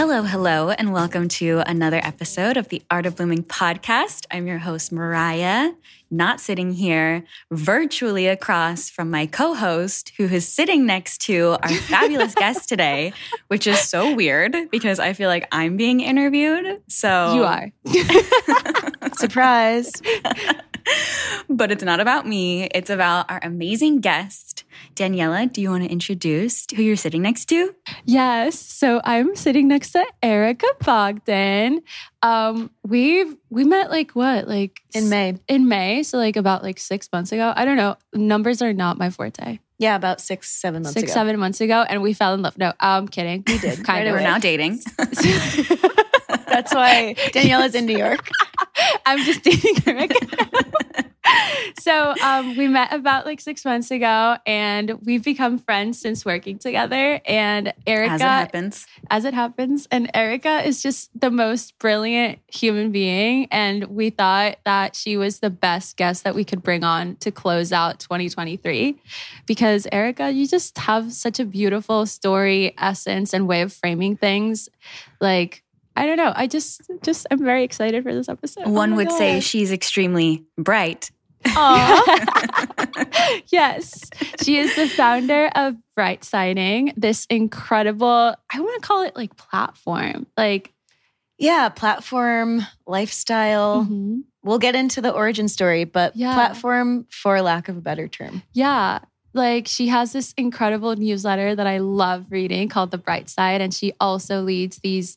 Hello, hello, and welcome to another episode of the Art of Blooming podcast. I'm your host, Mariah, not sitting here virtually across from my co host, who is sitting next to our fabulous guest today, which is so weird because I feel like I'm being interviewed. So You are. Surprise. but it's not about me, it's about our amazing guest. Daniela, do you want to introduce who you're sitting next to? Yes. So I'm sitting next to Erica Bogdan. Um, we've we met like what? Like In May. In May. So like about like six months ago. I don't know. Numbers are not my forte. Yeah, about six, seven months Six, ago. seven months ago. And we fell in love. No, I'm kidding. We did. Kind Right of. We're now dating. That's why Daniela's in New York. I'm just dating Erica. So um, we met about like six months ago and we've become friends since working together. And Erica As it happens. as it happens. And Erica is just the most brilliant human being. And we thought that she was the best guest that we could bring on to close out 2023. Because Erica, you just have such a beautiful story, essence, and way of framing things. Like, I don't know. I just, just, I'm very excited for this episode. Oh One my would say she's extremely bright. Yes. She is the founder of Brightsiding, this incredible, I want to call it like platform. Like, Yeah, platform, lifestyle. mhm. We'll get into the origin story, but Yeah. platform for lack of a better term. yeah. Like she has this incredible newsletter that I love reading called The Bright Side. And she also leads these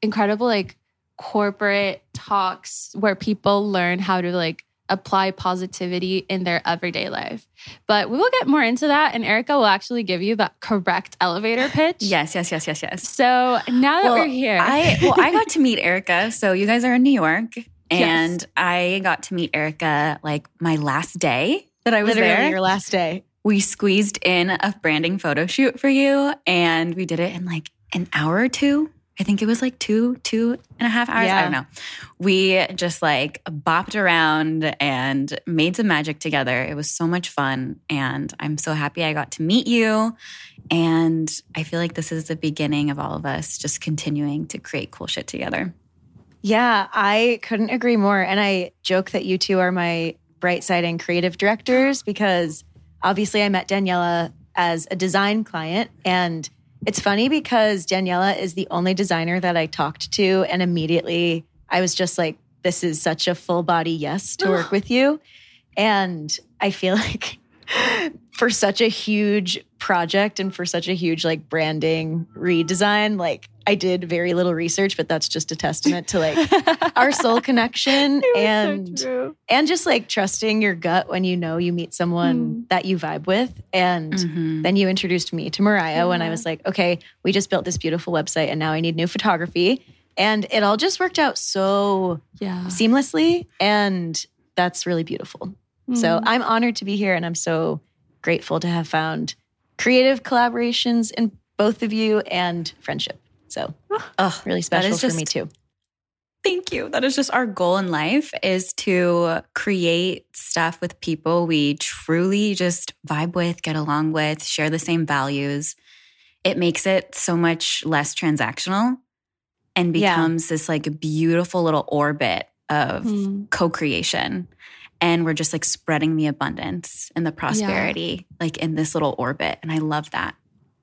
incredible, like, corporate talks where people learn how to, like, apply positivity in their everyday life. But we will get more into that. And Erica will actually give you the correct elevator pitch. Yes, yes, yes, yes, yes. So now that Well, we're here, I well, I got to meet Erica. So you guys are in New York, and Yes. I got to meet Erica like my last day that I was Literally there. your last day. we squeezed in a branding photo shoot for you, and we did it in like an hour or two. I think it was like two, two and a half hours. I don't know. We just like bopped around and made some magic together. It was so much fun. And I'm so happy I got to meet you. And I feel like this is the beginning of all of us just continuing to create cool shit together. Yeah, I couldn't agree more. And I joke that you two are my bright side and creative directors because obviously I met Daniela as a design client. And it's funny because Daniela is the only designer that I talked to. And immediately I was just like, this is such a full body yes to work with you. And I feel like for such a huge project and for such a huge like branding redesign, like I did very little research, but that's just a testament to like our soul connection was so and and just like trusting your gut when you know you meet someone Hmm. that you vibe with. And Mhm. then you introduced me to Mariah when I was like, okay, we just built this beautiful website and now I need new photography. And it all just worked out so yeah. seamlessly. And that's really beautiful. So Mm. I'm honored to be here and I'm so grateful to have found creative collaborations in both of you and friendship. So oh, really special for me too. Thank you. That is just our goal in life is to create stuff with people we truly just vibe with, get along with, share the same values. It makes it so much less transactional and Yeah. becomes this like beautiful little orbit of Mm. co-creation. And we're just like spreading the abundance and the prosperity like in this little orbit. And I love that.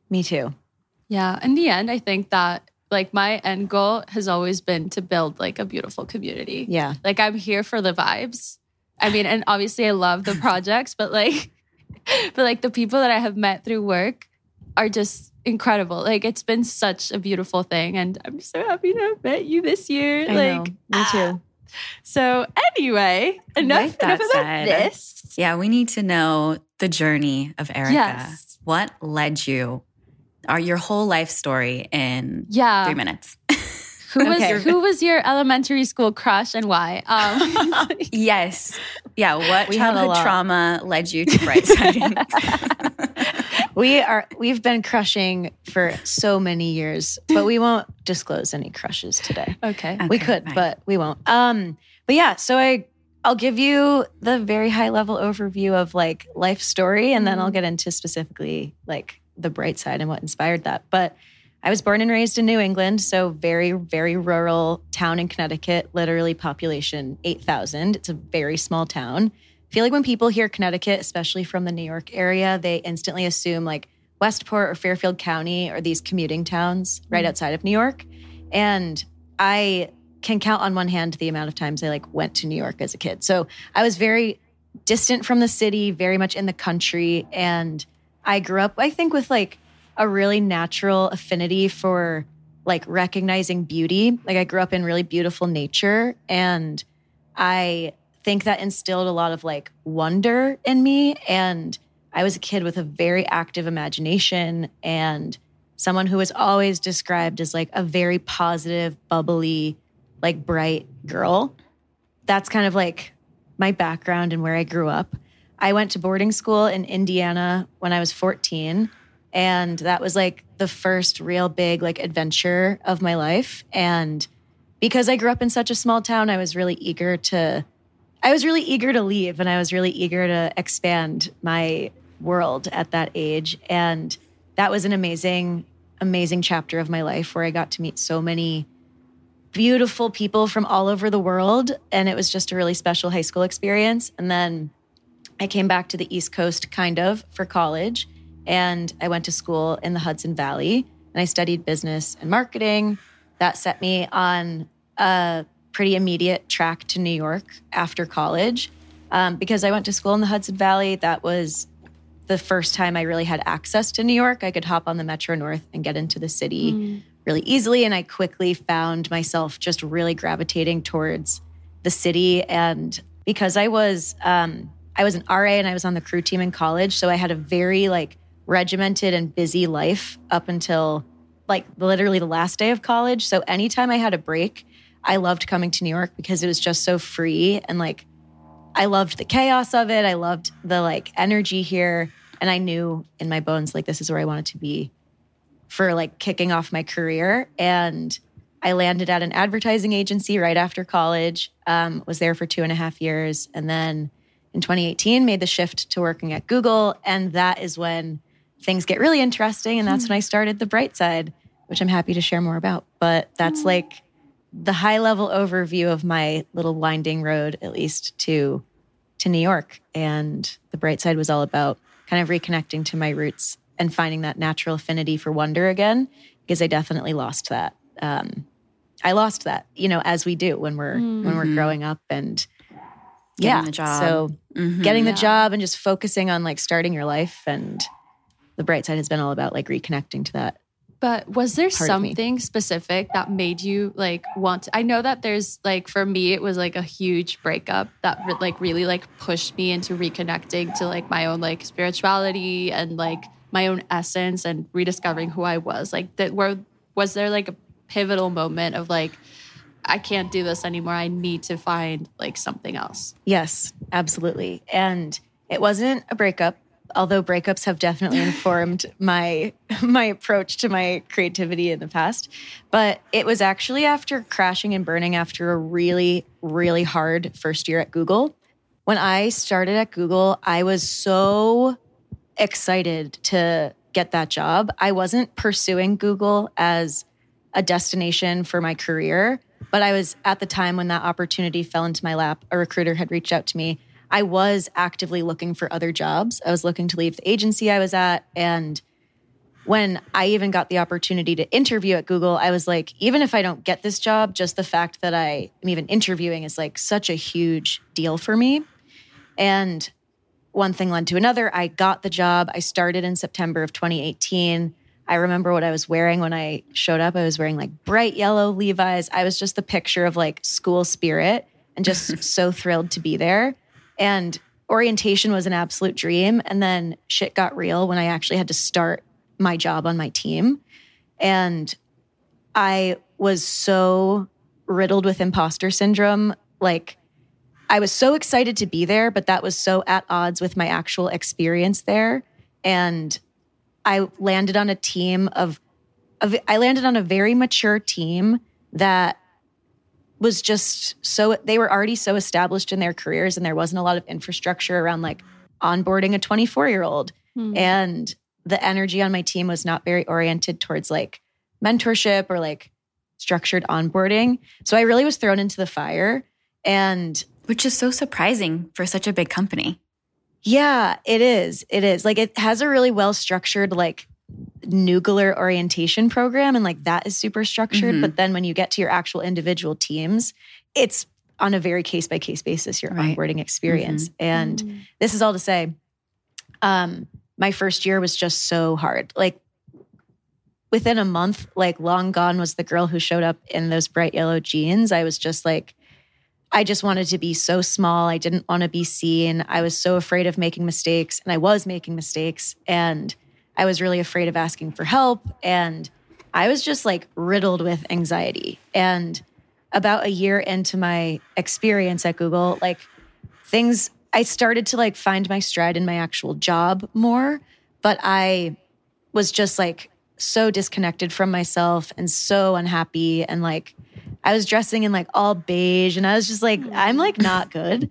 Me too. Yeah. In the end, I think that like my end goal has always been to build like a beautiful community. Yeah. Like I'm here for the vibes. I mean, and obviously I love the projects, but like, but like the people that I have met through work are just incredible. Like it's been such a beautiful thing, and I'm so happy to have met you this year. I like know. Me ah. So anyway, enough, enough about said, this. Yeah, we need to know the journey of Erica. Yes. What led you, or your whole life story in Yeah. three minutes? Who was Okay. who was your elementary school crush and why? Um, yes. Yeah. What We had a childhood trauma led you to bright siding? We are we've been crushing for so many years, but we won't disclose any crushes today. okay. we Okay, could, fine. but we won't. Um, but yeah, so I I'll give you the very high level overview of like life story, and then I'll get into specifically like the bright side and what inspired that. But I was born and raised in New England, so very, very rural town in Connecticut, literally population 8,000. It's a very small town. I feel like when people hear Connecticut, especially from the New York area, they instantly assume like Westport or Fairfield County or these commuting towns right mm-hmm. outside of New York. And I can count on one hand the amount of times I like went to New York as a kid. So I was very distant from the city, very much in the country. And I grew up, I think, with like a really natural affinity for like recognizing beauty. Like I grew up in really beautiful nature. And I think that instilled a lot of like wonder in me. And I was a kid with a very active imagination and someone who was always described as like a very positive, bubbly, like bright girl. That's kind of like my background and where I grew up. I went to boarding school in Indiana when I was 14 and that was like the first real big like adventure of my life and because I grew up in such a small town, I was really eager to I was really eager to leave and I was really eager to expand my world at that age. And that was an amazing, amazing chapter of my life where I got to meet so many beautiful people from all over the world. And it was just a really special high school experience. And then I came back to the East Coast kind of for college. And I went to school in the Hudson Valley and I studied business and marketing. That set me on a pretty immediate track to New York after college. Um, because I went to school in the Hudson Valley, that was the first time I really had access to New York. I could hop on the Metro North and get into the city mm. really easily. And I quickly found myself just really gravitating towards the city. And because I was, um, I was an RA and I was on the crew team in college. So I had a very like regimented and busy life up until like literally the last day of college. So anytime I had a break, I loved coming to New York because it was just so free and like I loved the chaos of it. I loved the like energy here. And I knew in my bones, like, this is where I wanted to be for like kicking off my career. And I landed at an advertising agency right after college, um, was there for two and a half years. And then in 2018, made the shift to working at Google. And that is when things get really interesting. And that's when I started the bright side, which I'm happy to share more about. But that's mm. like the high level overview of my little winding road, at least to to New York. And the bright side was all about kind of reconnecting to my roots and finding that natural affinity for wonder again, because I definitely lost that. Um, I lost that, you know, as we do when we're mm-hmm. when we're mm-hmm. growing up and getting yeah, the job. So mm-hmm, getting yeah. the job and just focusing on like starting your life and the bright side has been all about like reconnecting to that but was there something specific that made you like want to, I know that there's like for me it was like a huge breakup that like really like pushed me into reconnecting to like my own like spirituality and like my own essence and rediscovering who I was. Like that where was there like a pivotal moment of like I can't do this anymore. I need to find like something else. Yes, absolutely. And it wasn't a breakup although breakups have definitely informed my my approach to my creativity in the past but it was actually after crashing and burning after a really really hard first year at google. When i started at google i was so excited to get that job. I wasn't pursuing google as a destination for my career but i was at the time when that opportunity fell into my lap a recruiter had reached out to me I was actively looking for other jobs. I was looking to leave the agency I was at. And when I even got the opportunity to interview at Google, I was like, even if I don't get this job, just the fact that I am even interviewing is like such a huge deal for me. And one thing led to another. I got the job. I started in September of 2018. I remember what I was wearing when I showed up. I was wearing like bright yellow Levi's. I was just the picture of like school spirit and just so thrilled to be there. And orientation was an absolute dream. And then shit got real when I actually had to start my job on my team. And I was so riddled with imposter syndrome. Like, I was so excited to be there, but that was so at odds with my actual experience there. And I landed on a team of, of I landed on a very mature team that was just so they were already so established in their careers and there wasn't a lot of infrastructure around like onboarding a 24 year old mm. and the energy on my team was not very oriented towards like mentorship or like structured onboarding. So I really was thrown into the fire. And which is so surprising for such a big company. Yeah, it is. It is. Like it has a really well structured, like Noogler orientation program. And like that is super structured. Mhm. But then when you get to your actual individual teams, it's on a very case by case basis, your Right. onboarding experience. And Mm. this is all to say, um, my first year was just so hard. Like within a month, like long gone was the girl who showed up in those bright yellow jeans. I was just like, I just wanted to be so small. I didn't want to be seen. I was so afraid of making mistakes, and I was making mistakes. And I was really afraid of asking for help. And I was just like riddled with anxiety. And about a year into my experience at Google, like things, I started to like find my stride in my actual job more, but I was just like so disconnected from myself and so unhappy. And like, I was dressing in like all beige and I was just like, I'm like not good.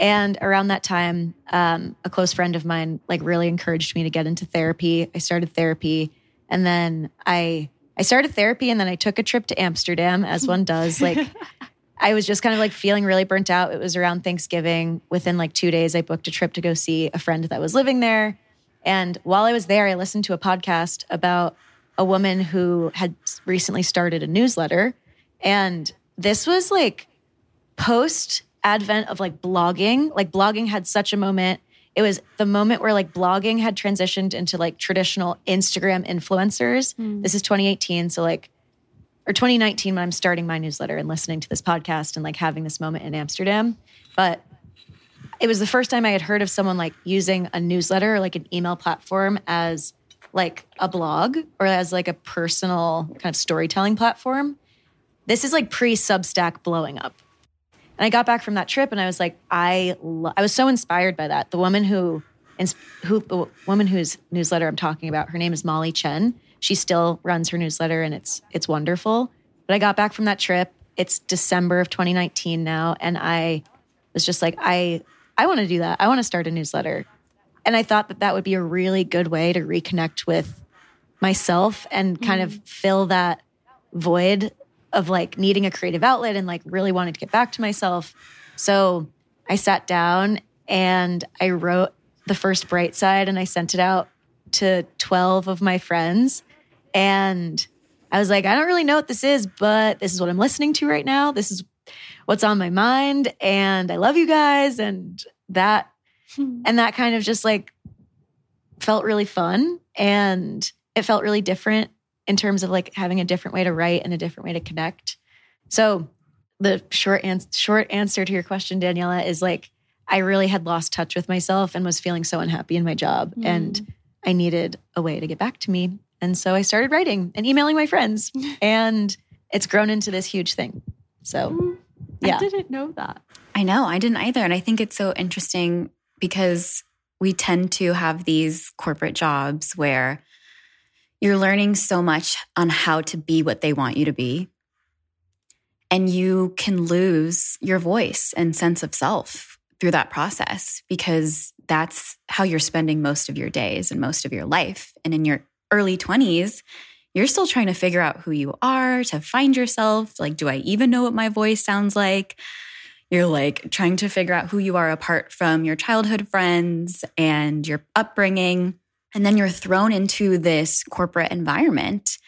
And around that time, um, a close friend of mine like really encouraged me to get into therapy. I started therapy and then I I started therapy and then I took a trip to Amsterdam as one does. Like I was just kind of like feeling really burnt out. It was around Thanksgiving. Within like 2 days I booked a trip to go see a friend that was living there. And while I was there, I listened to a podcast about a woman who had recently started a newsletter. And this was like post advent of like blogging. Like blogging had such a moment. It was the moment where like blogging had transitioned into like traditional Instagram influencers. Mm. This is 2018. So like, or 2019 when I'm starting my newsletter and listening to this podcast and like having this moment in Amsterdam. But it was the first time I had heard of someone like using a newsletter or like an email platform as like a blog or as like a personal kind of storytelling platform. This is like pre Substack blowing up. And I got back from that trip and I was like, I lo- I was so inspired by that. The woman who who the woman whose newsletter I'm talking about, her name is Molly Chen. She still runs her newsletter and it's it's wonderful. But I got back from that trip. It's December of 2019 now and I was just like I I want to do that. I want to start a newsletter. And I thought that that would be a really good way to reconnect with myself and kind of mm-hmm. fill that void of like needing a creative outlet and like really wanting to get back to myself. So I sat down and I wrote the first bright side and I sent it out to 12 of my friends. And I was like, I don't really know what this is, but this is what I'm listening to right now. This is what's on my mind. And I love you guys. And that hmm. and that kind of just like felt really fun and it felt really different in terms of like having a different way to write and a different way to connect so the short ans- short answer to your question daniela is like i really had lost touch with myself and was feeling so unhappy in my job Mm. and i needed a way to get back to me and so i started writing and emailing my friends and it's grown into this huge thing so Mm. yeah I didn't know that. I know, I didn't either. And I think it's so interesting because we tend to have these corporate jobs where you're learning so much on how to be what they want you to be. And you can lose your voice and sense of self through that process because that's how you're spending most of your days and most of your life. And in your early 20s, you're still trying to figure out who you are, to find yourself. Like, do I even know what my voice sounds like? You're like trying to figure out who you are apart from your childhood friends and your upbringing. And then you're thrown into this corporate environment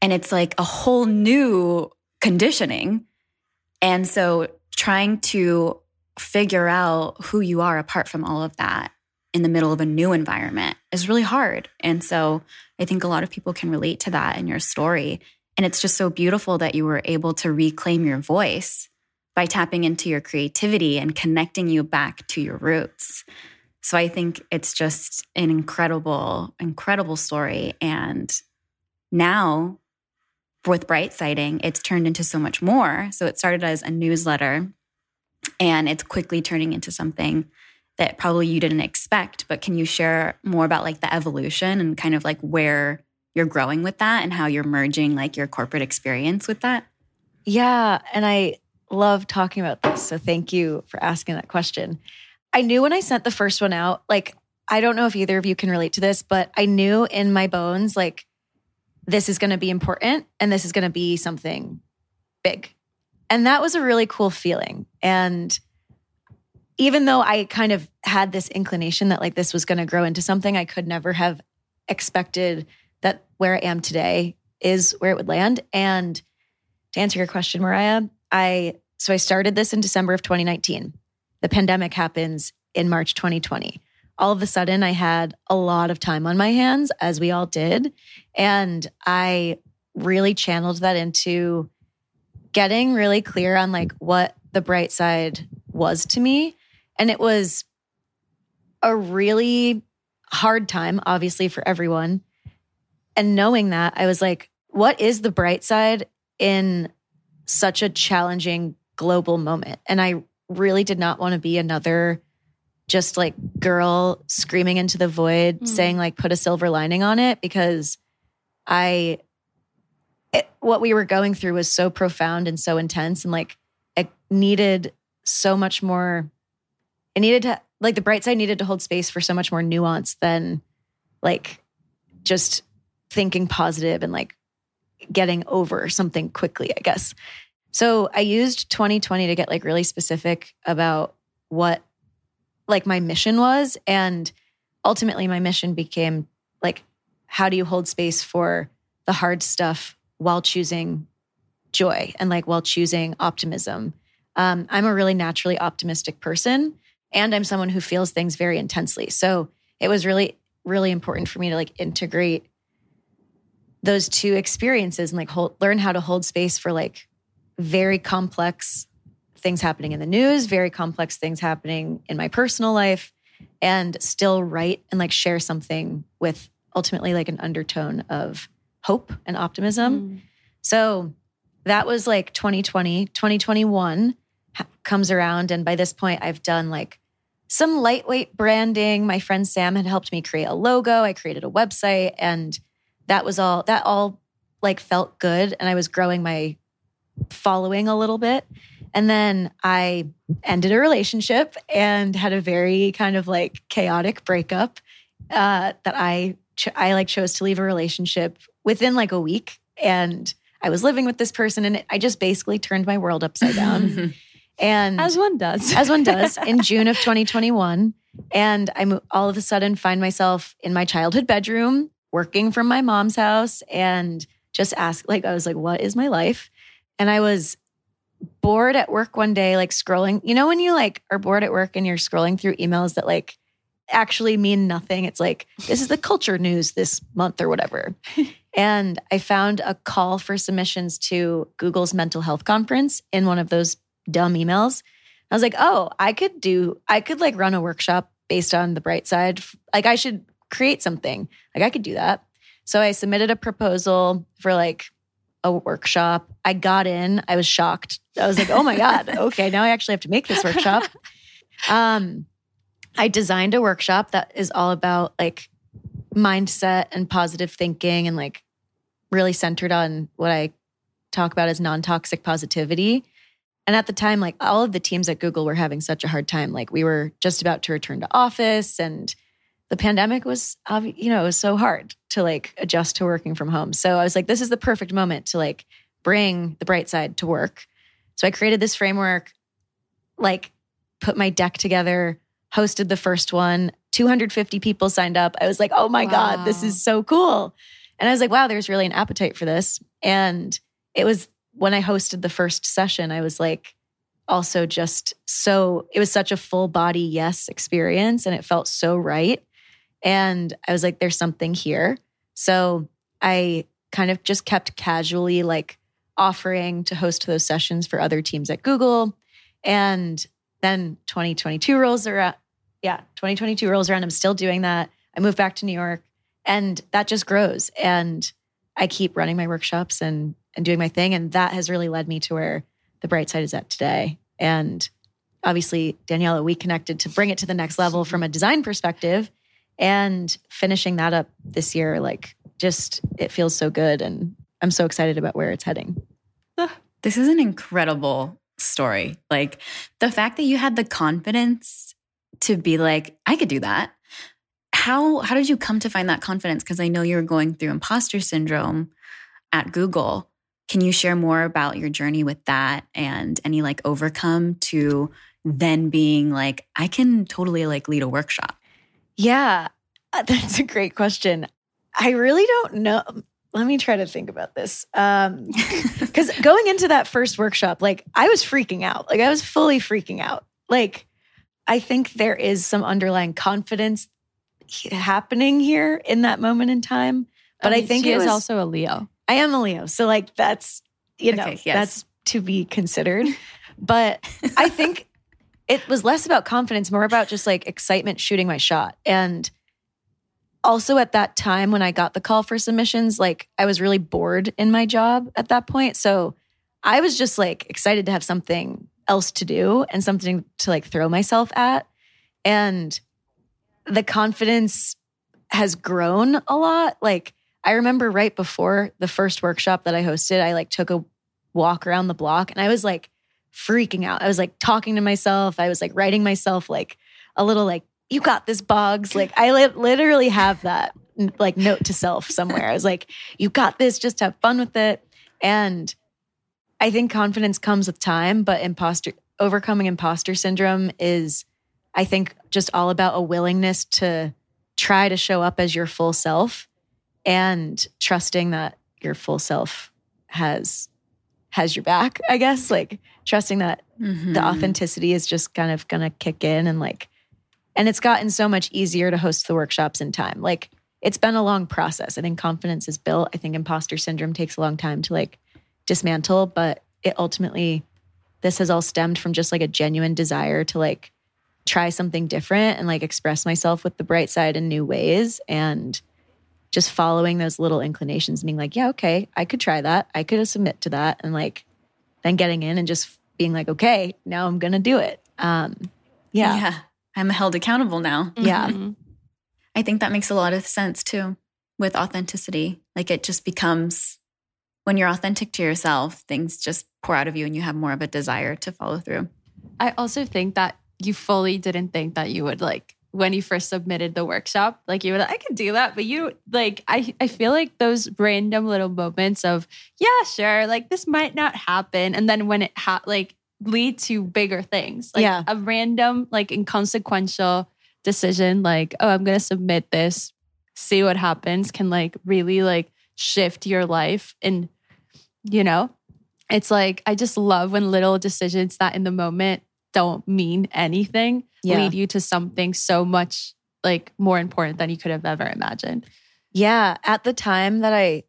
and it's like a whole new conditioning. And so trying to figure out who you are apart from all of that in the middle of a new environment is really hard. And so I think a lot of people can relate to that in your story. And it's just so beautiful that you were able to reclaim your voice by tapping into your creativity and connecting you back to your roots. So I think it's just an incredible, incredible story. And now with Brightsiding, it's turned into so much more. So it started as a newsletter and it's quickly turning into something that probably you didn't expect. But can you share more about like the evolution and kind of like where you're growing with that and how you're merging like your corporate experience with that? Yeah. And I love talking about this. So thank you for asking that question. I knew when I sent the first one out, like, I don't know if either of you can relate to this, but I knew in my bones, like, this is going to be important and this is going to be something big. And that was a really cool feeling. And even though I kind of had this inclination that like this was going to grow into something, I could never have expected that where I am today is where it would land. And to answer your question, Mariah, I so I started this in December of 2019. The pandemic happens in March 2020. All of a sudden, I had a lot of time on my hands, as we all did. And I really channeled that into getting really clear on like what the bright side was to me. And it was a really hard time, obviously, for everyone. And knowing that, I was like, what is the bright side in such a challenging global moment? And I really did not want to be another just like girl screaming into the void mm. saying like put a silver lining on it because I it, what we were going through was so profound and so intense and like it needed so much more it needed to like the bright side needed to hold space for so much more nuance than like just thinking positive and like getting over something quickly i guess so i used 2020 to get like really specific about what like my mission was and ultimately my mission became like how do you hold space for the hard stuff while choosing joy and like while choosing optimism. Um, I'm a really naturally optimistic person and I'm someone who feels things very intensely. So it was really, really important for me to like integrate those two experiences and like hold, learn how to hold space for like very complex things happening in the news, very complex things happening in my personal life, and still write and like share something with ultimately like an undertone of hope and optimism. Mm. So that was like 2020, 2021 comes around. And by this point, I've done like some lightweight branding. My friend Sam had helped me create a logo. I created a website and that was all, that all like felt good. And I was growing my following a little bit. And then I ended a relationship and had a very kind of like chaotic breakup uh, that I I like chose to leave a relationship within like a week and I was living with this person and it, I just basically turned my world upside down. and as one does. as one does in June of 2021 and I all of a sudden find myself in my childhood bedroom working from my mom's house and just ask like I was like what is my life? And I was bored at work one day like scrolling. You know when you like are bored at work and you're scrolling through emails that like actually mean nothing. It's like, this is the culture news this month or whatever. and I found a call for submissions to Google's mental health conference in one of those dumb emails. I was like, oh, I could do, I could like run a workshop based on the bright side. Like, I should create something. Like, I could do that. So I submitted a proposal for like a workshop. I got in. I was shocked. I was like, oh my God, okay, now I actually have to make this workshop. Um, I designed a workshop that is all about like mindset and positive thinking and like really centered on what I talk about as non toxic positivity. And at the time, like all of the teams at Google were having such a hard time. Like we were just about to return to office and the pandemic was, you know, it was so hard to like adjust to working from home. So I was like, this is the perfect moment to like bring the bright side to work. So I created this framework, like put my deck together, hosted the first one. 250 people signed up. I was like, oh my wow. God, this is so cool. And I was like, wow, there's really an appetite for this. And it was when I hosted the first session, I was like, also just so, it was such a full body yes experience and it felt so right. And I was like, there's something here. So I kind of just kept casually like offering to host those sessions for other teams at Google. And then 2022 rolls around. Yeah, 2022 rolls around. I'm still doing that. I moved back to New York and that just grows. And I keep running my workshops and and doing my thing. And that has really led me to where the bright side is at today. And obviously, Daniela, we connected to bring it to the next level from a design perspective and finishing that up this year, like just it feels so good. And I'm so excited about where it's heading. This is an incredible story. Like the fact that you had the confidence to be like, I could do that. how how did you come to find that confidence? Because I know you're going through imposter syndrome at Google. Can you share more about your journey with that and any like overcome to then being like, I can totally like lead a workshop? Yeah, uh, that's a great question. I really don't know. Let me try to think about this. Um, because going into that first workshop, like I was freaking out. Like I was fully freaking out. Like I think there is some underlying confidence happening here in that moment in time. But I, mean, think she it is was, also a Leo. I am a Leo. So like that's you know, Okay, yes. that's to be considered. But I think it was less about confidence, more about just like excitement shooting my shot. And also at that time when I got the call for submissions, like I was really bored in my job at that point. So I was just like excited to have something else to do and something to like throw myself at. And the confidence has grown a lot. Like I remember right before the first workshop that I hosted, I like took a walk around the block and I was like freaking out. I was like talking to myself. I was like writing myself like a little like, you got this, Boggs. Like I li- literally have that like note to self somewhere. I was like, you got this, just have fun with it. And I think confidence comes with time, but imposter overcoming imposter syndrome is, I think, just all about a willingness to try to show up as your full self and trusting that your full self has has your back, I guess. Like trusting that Mhm. the authenticity is just kind of gonna kick in and like and it's gotten so much easier to host the workshops in time. Like it's been a long process. I think confidence is built. I think imposter syndrome takes a long time to like dismantle, but it ultimately this has all stemmed from just like a genuine desire to like try something different and like express myself with the bright side in new ways and just following those little inclinations and being like, yeah, okay, I could try that. I could submit to that and like then getting in and just being like, okay, now I'm going to do it. Um yeah. yeah. I'm held accountable now. Yeah. Mhm. I think that makes a lot of sense too with authenticity. Like it just becomes when you're authentic to yourself, things just pour out of you and you have more of a desire to follow through. I also think that you fully didn't think that you would like when you first submitted the workshop, like you were like, I could do that. But you like I I feel like those random little moments of, yeah, sure, like this might not happen. And then when it ha- like lead to bigger things. Like Yeah. a random, like inconsequential decision, like, oh, I'm gonna submit this, see what happens, can like really like shift your life. And you know, it's like I just love when little decisions that in the moment don't mean anything Yeah. lead you to something so much like more important than you could have ever imagined. Yeah, at the time that I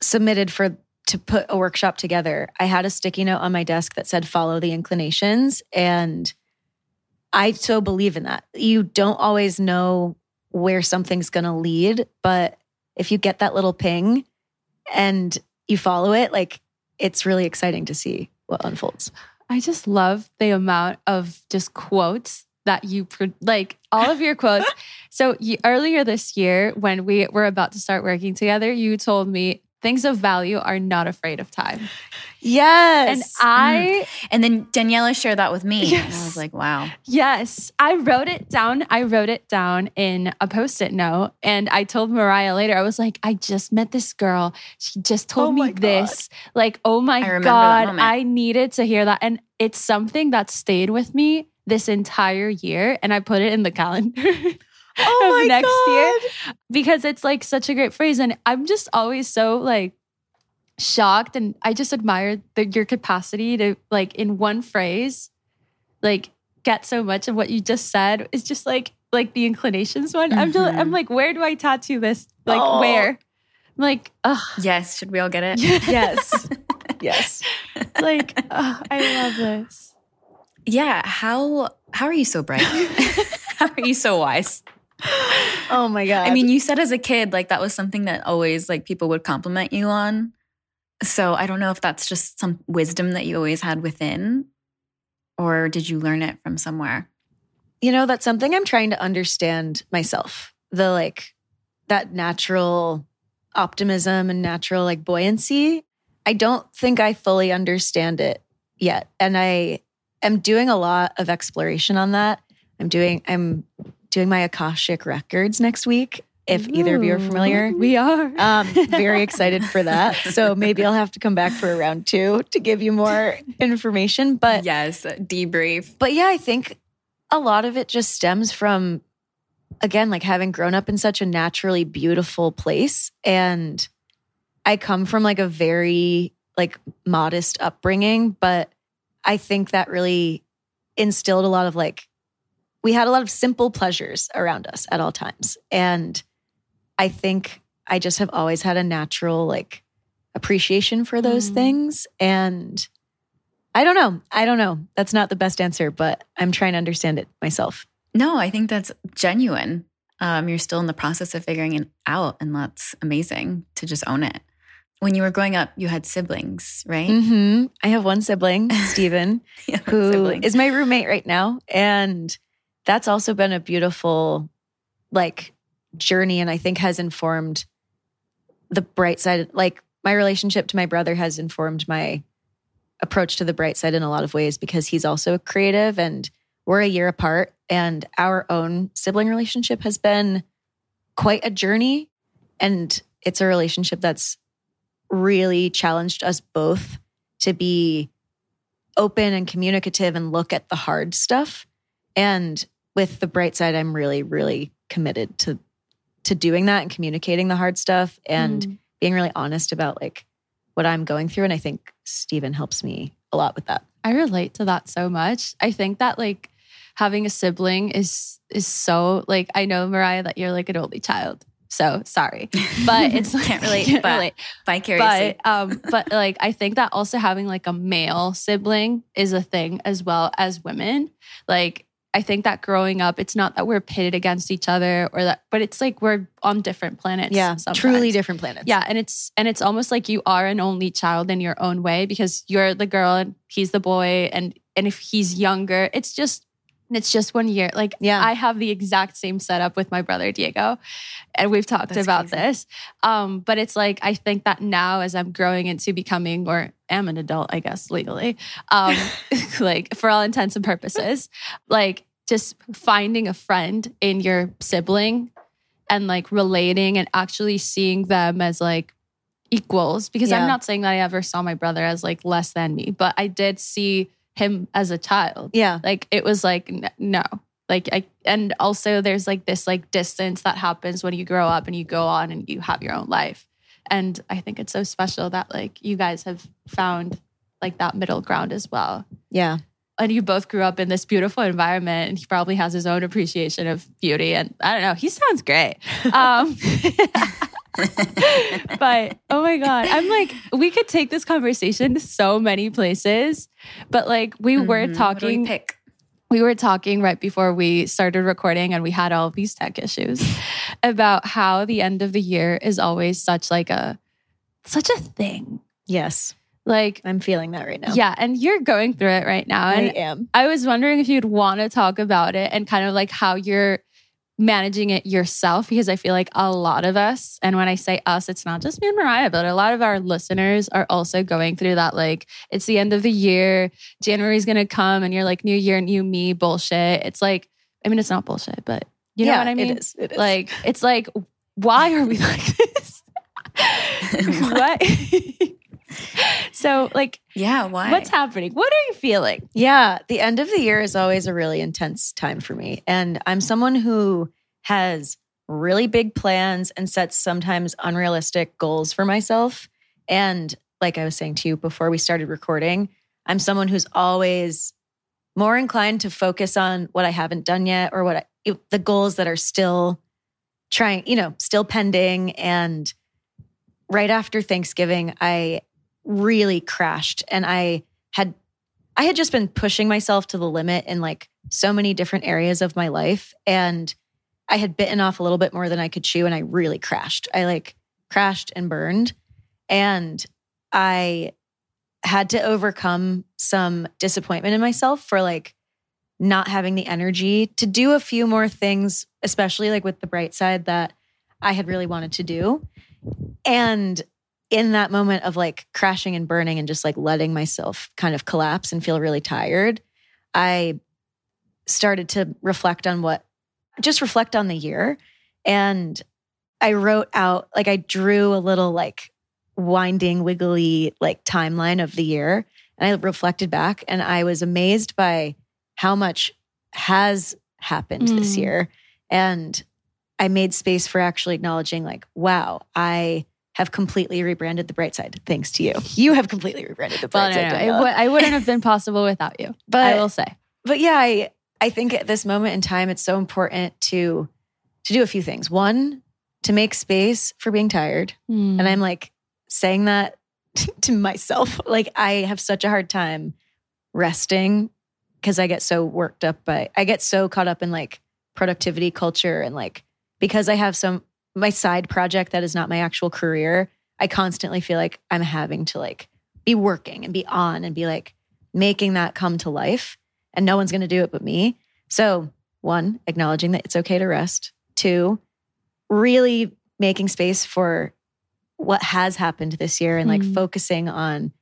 submitted for to put a workshop together, I had a sticky note on my desk that said follow the inclinations and I so believe in that. You don't always know where something's going to lead, but if you get that little ping and you follow it, like it's really exciting to see what unfolds. I just love the amount of just quotes that you like all of your quotes. So you, earlier this year, when we were about to start working together, you told me things of value are not afraid of time, Yes. and I mm. And then Daniela shared that with me. And I was like, wow. Yes, I wrote it down. I wrote it down in a post it note. And I told Mariah later, I was like, I just met this girl. She just told Oh me my God. this. Like, oh my I God. I needed to hear that. And it's something that stayed with me this entire year. And I put it in the calendar. oh next God. year because it's like such a great phrase. And I'm just always so like shocked and I just admire the, your capacity to like in one phrase, like get so much of what you just said. It's just like like the inclinations one. I'm just. I'm mm-hmm. like, where do I tattoo this? Like Oh. where? I'm like, ugh, Yes. Should we all get it? Yes. yes. like ugh, I love this. Yeah. How how are you so bright? how are you so wise? Oh my God. I mean, you said as a kid, like that was something that always like people would compliment you on. So I don't know if that's just some wisdom that you always had within, or did you learn it from somewhere? you know, that's something I'm trying to understand myself. The like that natural optimism and natural like buoyancy. I don't think I fully understand it yet. And I am doing a lot of exploration on that. I'm doing, I'm doing my Akashic records next week. If either of you are familiar, we are. um, very excited for that. So maybe I'll have to come back for a round two to give you more information. But yes, debrief. but yeah, I think a lot of it just stems from, again, like having grown up in such a naturally beautiful place. And I come from like a very like modest upbringing, but I think that really instilled a lot of like, we had a lot of simple pleasures around us at all times. And I think I just have always had a natural like appreciation for those Mm. things. And I don't know. I don't know. That's not the best answer, but I'm trying to understand it myself. No, I think that's genuine. Um, you're still in the process of figuring it out, and that's amazing to just own it. When you were growing up, you had siblings, right? Mm-hmm. I have one sibling, Steven, Yeah, who is siblings. my roommate right now. And that's also been a beautiful like journey and I think has informed the bright side. Like my relationship to my brother has informed my approach to the bright side in a lot of ways because he's also creative and we're a year apart and our own sibling relationship has been quite a journey and it's a relationship that's really challenged us both to be open and communicative and look at the hard stuff. And with the bright side, I'm really, really committed to to doing that and communicating the hard stuff and Mm. being really honest about like what I'm going through. And I think Stephen helps me a lot with that. I relate to that so much. I think that like having a sibling is is so like I know Mariah that you're like an only child. So sorry. But it's like Can't relate, can't but relate. vicariously. But um but like I think that also having like a male sibling is a thing as well as women. Like I think that growing up, it's not that we're pitted against each other or that, but it's like we're on different planets. yeah, sometimes. truly different planets. Yeah, and it's and it's almost like you are an only child in your own way because you're the girl and he's the boy and and if he's younger, it's just it's just one year. Like Yeah. I have the exact same setup with my brother Diego, and we've talked That's about crazy. this. Um, but it's like I think that now as I'm growing into becoming or am an adult, I guess legally, um, like for all intents and purposes, like just finding a friend in your sibling and like relating and actually seeing them as like equals because Yeah. I'm not saying that I ever saw my brother as like less than me, but I did see him as a child. Yeah. Like it was like no. Like I and also there's like this like distance that happens when you grow up and you go on and you have your own life. And I think it's so special that like you guys have found like that middle ground as well. Yeah. And you both grew up in this beautiful environment and he probably has his own appreciation of beauty and I don't know, he sounds great. Um but oh my god i'm like we could take this conversation to so many places but like we were Mhm. What do we talking pick? we were talking right before we started recording and we had all these tech issues about how the end of the year is always such like a such a thing Yes. like I'm feeling that right now. yeah and you're going through it right now I am. I was wondering if you'd want to talk about it and kind of like how you're managing it yourself because I feel like a lot of us, and when I say us, it's not just me and Mariah, but a lot of our listeners are also going through that. Like, it's the end of the year, January's to come, and you're like, new year, new me bullshit. It's like, I mean, it's not bullshit, but you know yeah, what I mean? It is. It is. Like, it's like, why are we like this? what? so, like, Yeah, why? what's happening? What are you feeling? Yeah, the end of the year is always a really intense time for me. And I'm someone who has really big plans and sets sometimes unrealistic goals for myself. And like I was saying to you before we started recording, I'm someone who's always more inclined to focus on what I haven't done yet or what I, the goals that are still trying, you know, still pending. And right after Thanksgiving, I really crashed and I had I had just been pushing myself to the limit in like so many different areas of my life. And I had bitten off a little bit more than I could chew and I really crashed. I like crashed and burned. And I had to overcome some disappointment in myself for like not having the energy to do a few more things, especially like with the bright side that I had really wanted to do. And in that moment of like crashing and burning and just like letting myself kind of collapse and feel really tired, I started to reflect on what just reflect on the year. And I wrote out, like, I drew a little like winding, wiggly, like timeline of the year. And I reflected back and I was amazed by how much has happened mm. this year. And I made space for actually acknowledging, like, wow, I have completely rebranded the bright side thanks to you. You have completely rebranded the bright well, side. No, no. I wouldn't have been possible without you. But I will say. But yeah, I I think at this moment in time, it's so important to to do a few things. One, to make space for being tired. Mm. And I'm like saying that to myself. Like I have such a hard time resting because I get so worked up by I get so caught up in like productivity culture and like because I have some my side project that is not my actual career, I constantly feel like I'm having to like be working and be on and be like making that come to life and no one's going to do it but me. So, one, acknowledging that it's okay to rest. Two, really making space for what has happened this year and like mm. focusing on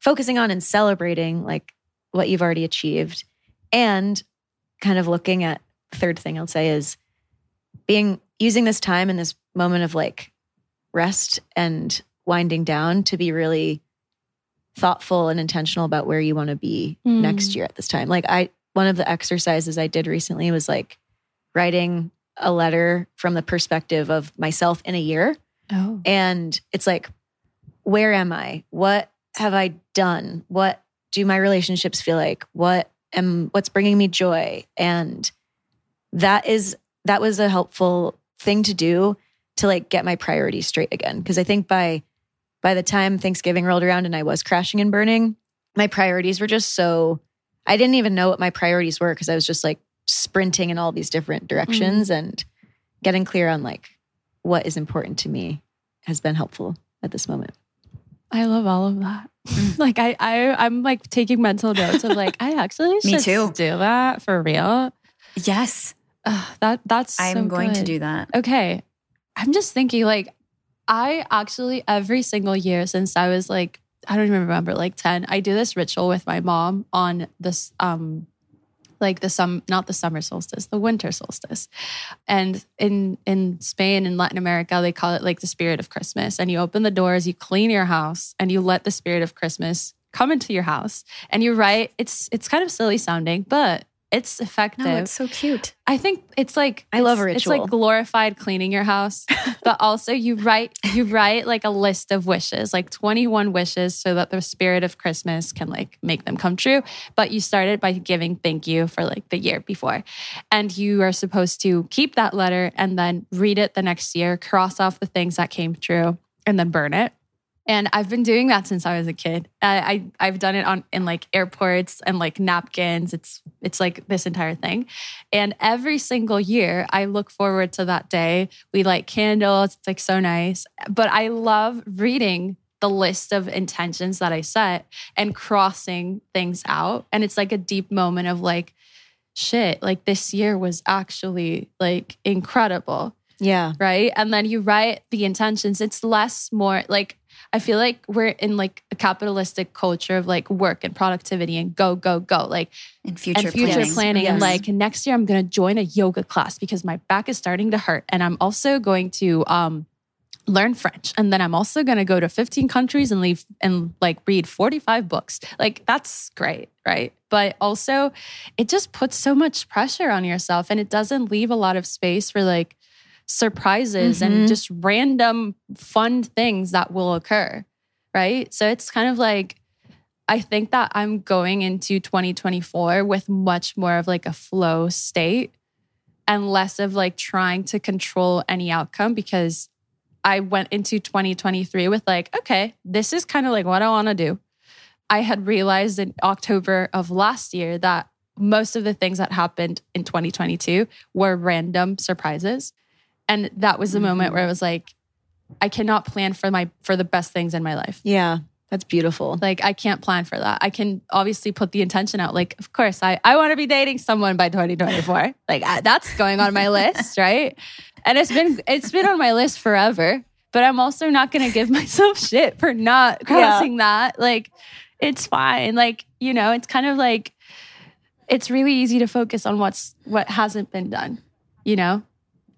focusing on and celebrating like what you've already achieved and kind of looking at third thing I'll say is being using this time and this moment of like rest and winding down to be really thoughtful and intentional about where you want to be mm. next year at this time. Like I one of the exercises I did recently was like writing a letter from the perspective of myself in a year. Oh. And it's like where am I? What have I done? What do my relationships feel like? What am what's bringing me joy? And that is that was a helpful thing to do to like get my priorities straight again. Because I think by by the time Thanksgiving rolled around and I was crashing and burning, my priorities were just so I didn't even know what my priorities were because I was just like sprinting in all these different directions mm. and getting clear on like what is important to me has been helpful at this moment. I love all of that. Mm. like I, I I'm like taking mental notes of like I actually should Me too. do that for real. Yes. Uh, that that's I'm so going good. to do that. Okay. I'm just thinking like I actually every single year since I was like I don't even remember like 10 I do this ritual with my mom on this um like the sum not the summer solstice the winter solstice. And in in Spain and Latin America they call it like the spirit of Christmas. And you open the doors you clean your house and you let the spirit of Christmas come into your house. And you write it's it's kind of silly sounding but it's effective. No, it's so cute. I think it's like I love a ritual. It's like glorified cleaning your house, but also you write you write like a list of wishes, like 21 wishes so that the spirit of Christmas can like make them come true, but you started by giving thank you for like the year before. And you are supposed to keep that letter and then read it the next year, cross off the things that came true and then burn it. And I've been doing that since I was a kid. I, I have done it on in like airports and like napkins. It's it's like this entire thing. And every single year I look forward to that day. We light candles. It's like so nice. But I love reading the list of intentions that I set and crossing things out. And it's like a deep moment of like, shit, like this year was actually like incredible. Yeah. Right. And then you write the intentions. It's less more like I feel like we're in like a capitalistic culture of like work and productivity and go, go, go. Like and future, and future planning. planning. Yes. And like next year I'm gonna join a yoga class because my back is starting to hurt. And I'm also going to um learn French. And then I'm also going to go to 15 countries and leave and like read 45 books. Like that's great, right? But also it just puts so much pressure on yourself and it doesn't leave a lot of space for like surprises mm-hmm. and just random fun things that will occur. Right. So it's kind of like, I think that I'm going into 2024 with much more of like a flow state and less of like trying to control any outcome because I went into 2023 with like, okay, this is kind of like what I want to do. I had realized in October of last year that most of the things that happened in 2022 were random surprises. And that was the mm-hmm. moment where I was like, I cannot plan for my for the best things in my life. Yeah. That's beautiful. Like I can't plan for that. I can obviously put the intention out. Like, of course, I I want to be dating someone by 2024. like I, that's going on my list, right? And it's been it's been on my list forever. But I'm also not going to give myself shit for not crossing yeah. that. Like, it's fine. Like, you know, it's kind of like it's really easy to focus on what's what hasn't been done you know?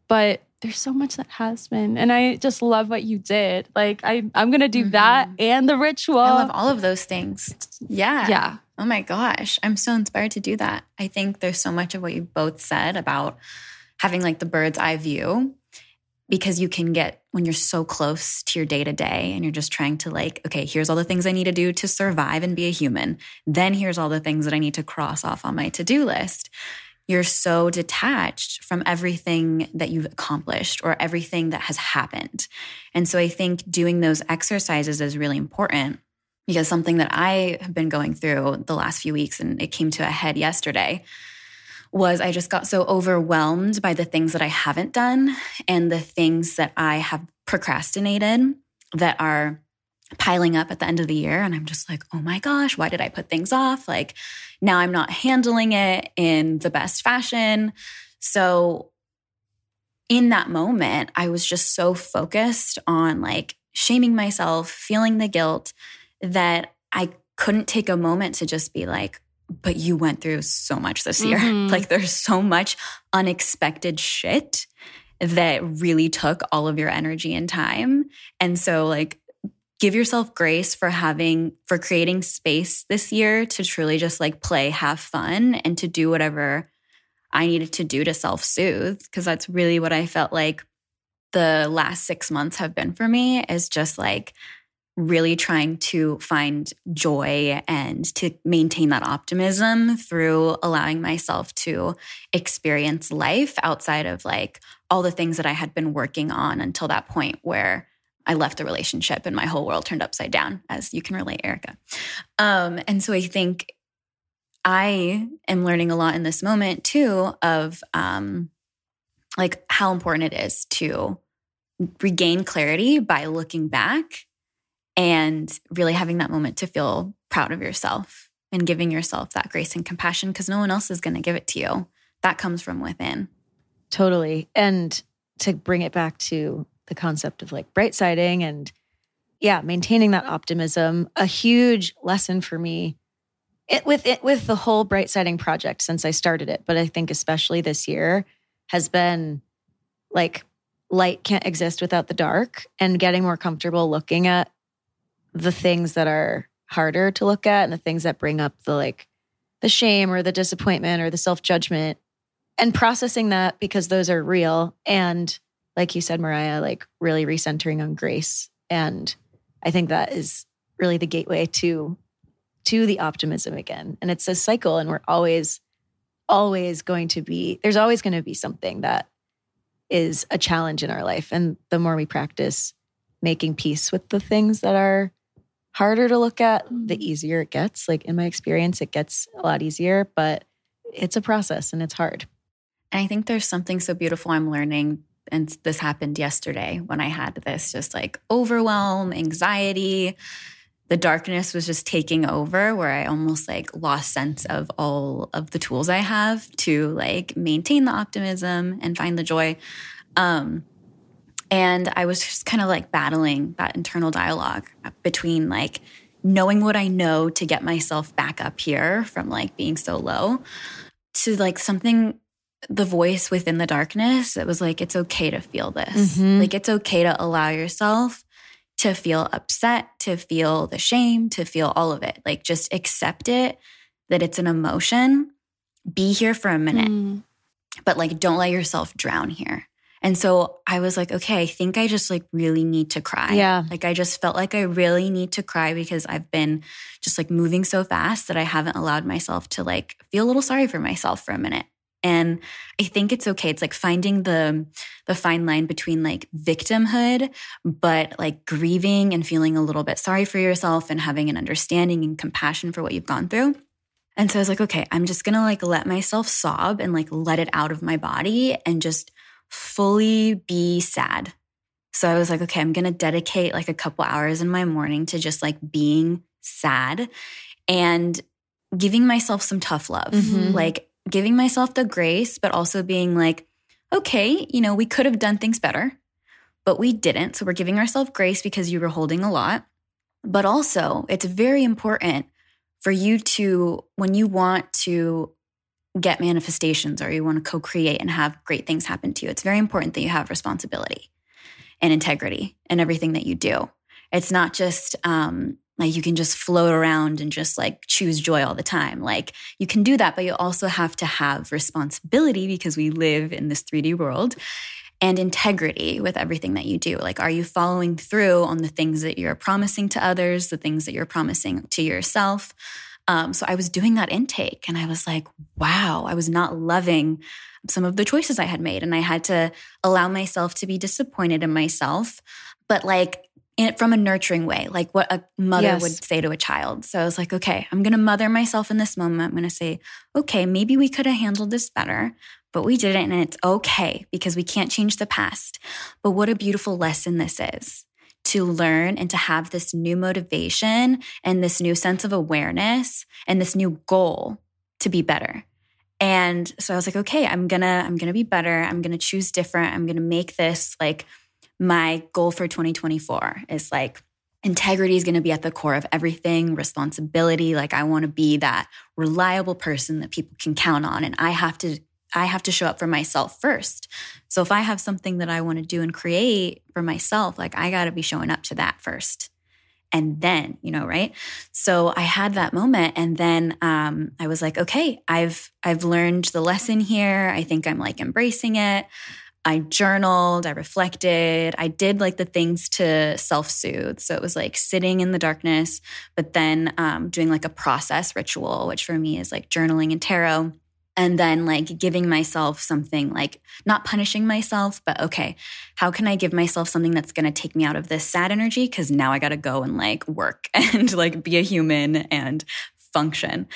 But there's so much that has been. And I just love what you did. Like I I'm gonna do mm-hmm. that and the ritual. I love all of those things. Yeah. Yeah. Oh my gosh. I'm so inspired to do that. I think there's so much of what you both said about having like the bird's eye view because you can get when you're so close to your day to day and you're just trying to like okay here's all the things i need to do to survive and be a human then here's all the things that i need to cross off on my to-do list you're so detached from everything that you've accomplished or everything that has happened. And so I think doing those exercises is really important because something that I have been going through the last few weeks and it came to a head yesterday was I just got so overwhelmed by the things that I haven't done and the things that I have procrastinated that are piling up at the end of the year. And I'm just like, oh my gosh, why did I put things off? Like now I'm not handling it in the best fashion. So in that moment, I was just so focused on like shaming myself, feeling the guilt that I couldn't take a moment to just be like, but you went through so much this year. Mm-hmm. Like there's so much unexpected shit that really took all of your energy and time. And so like give yourself grace for having for creating space this year to truly just like play have fun and to do whatever i needed to do to self-soothe because that's really what i felt like the last six months have been for me is just like really trying to find joy and to maintain that optimism through allowing myself to experience life outside of like all the things that I had been working on until that point where I left the relationship and my whole world turned upside down, as you can relate, Erica. Um, and so I think I am learning a lot in this moment too of um, like how important it is to regain clarity by looking back and really having that moment to feel proud of yourself and giving yourself that grace and compassion because no one else is going to give it to you. That comes from within. Totally. And to bring it back to the concept of like Brightsiding and yeah, maintaining that optimism. A huge lesson for me it, with it with the whole Brightsiding project since I started it, but I think especially this year has been like light can't exist without the dark and getting more comfortable looking at the things that are harder to look at and the things that bring up the like the shame or the disappointment or the self-judgment and processing that because those are real and like you said, Mariah, like really recentering on grace. And I think that is really the gateway to to the optimism again. And it's a cycle and we're always always going to be there's always going to be something that is a challenge in our life and the more we practice making peace with the things that are harder to look at, the mm-hmm. easier it gets. Like in my experience it gets a lot easier, but it's a process and it's hard. And I think there's something so beautiful I'm learning and this happened yesterday when I had this just like overwhelm, anxiety. The darkness was just taking over where I almost like lost sense of all of the tools I have to like maintain the optimism and find the joy. Um, and I was just kind of like battling that internal dialogue between like knowing what I know to get myself back up here from like being so low to like something the voice within the darkness it was like it's okay to feel this mm-hmm. like it's okay to allow yourself to feel upset to feel the shame to feel all of it like just accept it that it's an emotion be here for a minute mm. but like don't let yourself drown here and so I was like, okay, I think I just like really need to cry. Yeah. Like I just felt like I really need to cry because I've been just like moving so fast that I haven't allowed myself to like feel a little sorry for myself for a minute. And I think it's okay. It's like finding the the fine line between like victimhood, but like grieving and feeling a little bit sorry for yourself and having an understanding and compassion for what you've gone through. And so I was like, okay, I'm just gonna like let myself sob and like let it out of my body and just fully be sad. So I was like, okay, I'm gonna dedicate like a couple hours in my morning to just like being sad and giving myself some tough love. Mm-hmm. Like giving myself the grace, but also being like, okay, you know, we could have done things better, but we didn't. So we're giving ourselves grace because you were holding a lot. But also, it's very important for you to, when you want to get manifestations or you want to co-create and have great things happen to you, it's very important that you have responsibility and integrity in everything that you do. It's not just um, like you can just float around and just like choose joy all the time. Like you can do that, but you also have to have responsibility because we live in this 3D world and integrity with everything that you do. Like, are you following through on the things that you're promising to others, the things that you're promising to yourself? Um, so I was doing that intake and I was like, wow, I was not loving some of the choices I had made. And I had to allow myself to be disappointed in myself, but like in, from a nurturing way, like what a mother yes. would say to a child. So I was like, okay, I'm going to mother myself in this moment. I'm going to say, okay, maybe we could have handled this better, but we didn't. And it's okay because we can't change the past. But what a beautiful lesson this is to learn and to have this new motivation and this new sense of awareness and this new goal to be better. And so I was like, okay, I'm going to I'm going to be better. I'm going to choose different. I'm going to make this like my goal for 2024 is like integrity is going to be at the core of everything, responsibility, like I want to be that reliable person that people can count on and I have to I have to show up for myself first. So if I have something that I want to do and create for myself, like I got to be showing up to that first. And then, you know, right? So I had that moment and then um, I was like, okay, I've I've learned the lesson here. I think I'm like embracing it. I journaled, I reflected, I did like the things to self soothe. So it was like sitting in the darkness, but then um, doing like a process ritual, which for me is like journaling and tarot and then like giving myself something like not punishing myself but okay how can i give myself something that's to take me out of this sad energy because now i got to go and like work and like be a human and function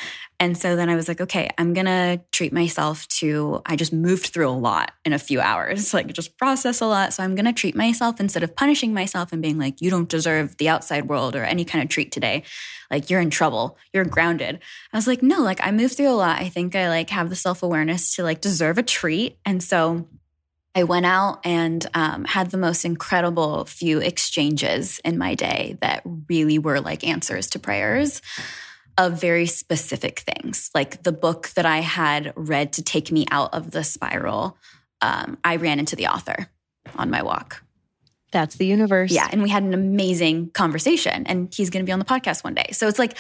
and so then i was like okay i'm going to treat myself to i just moved through a lot in a few hours like just process a lot so i'm going to treat myself instead of punishing myself and being like you don't deserve the outside world or any kind of treat today like you're in trouble, you're grounded. I was like, no, like I moved through a lot. I think I like have the self awareness to like deserve a treat. And so I went out and um, had the most incredible few exchanges in my day that really were like answers to prayers of very specific things. Like the book that I had read to take me out of the spiral, um, I ran into the author on my walk. That's the universe. Yeah. And we had an amazing conversation, and he's going to be on the podcast one day. So it's like,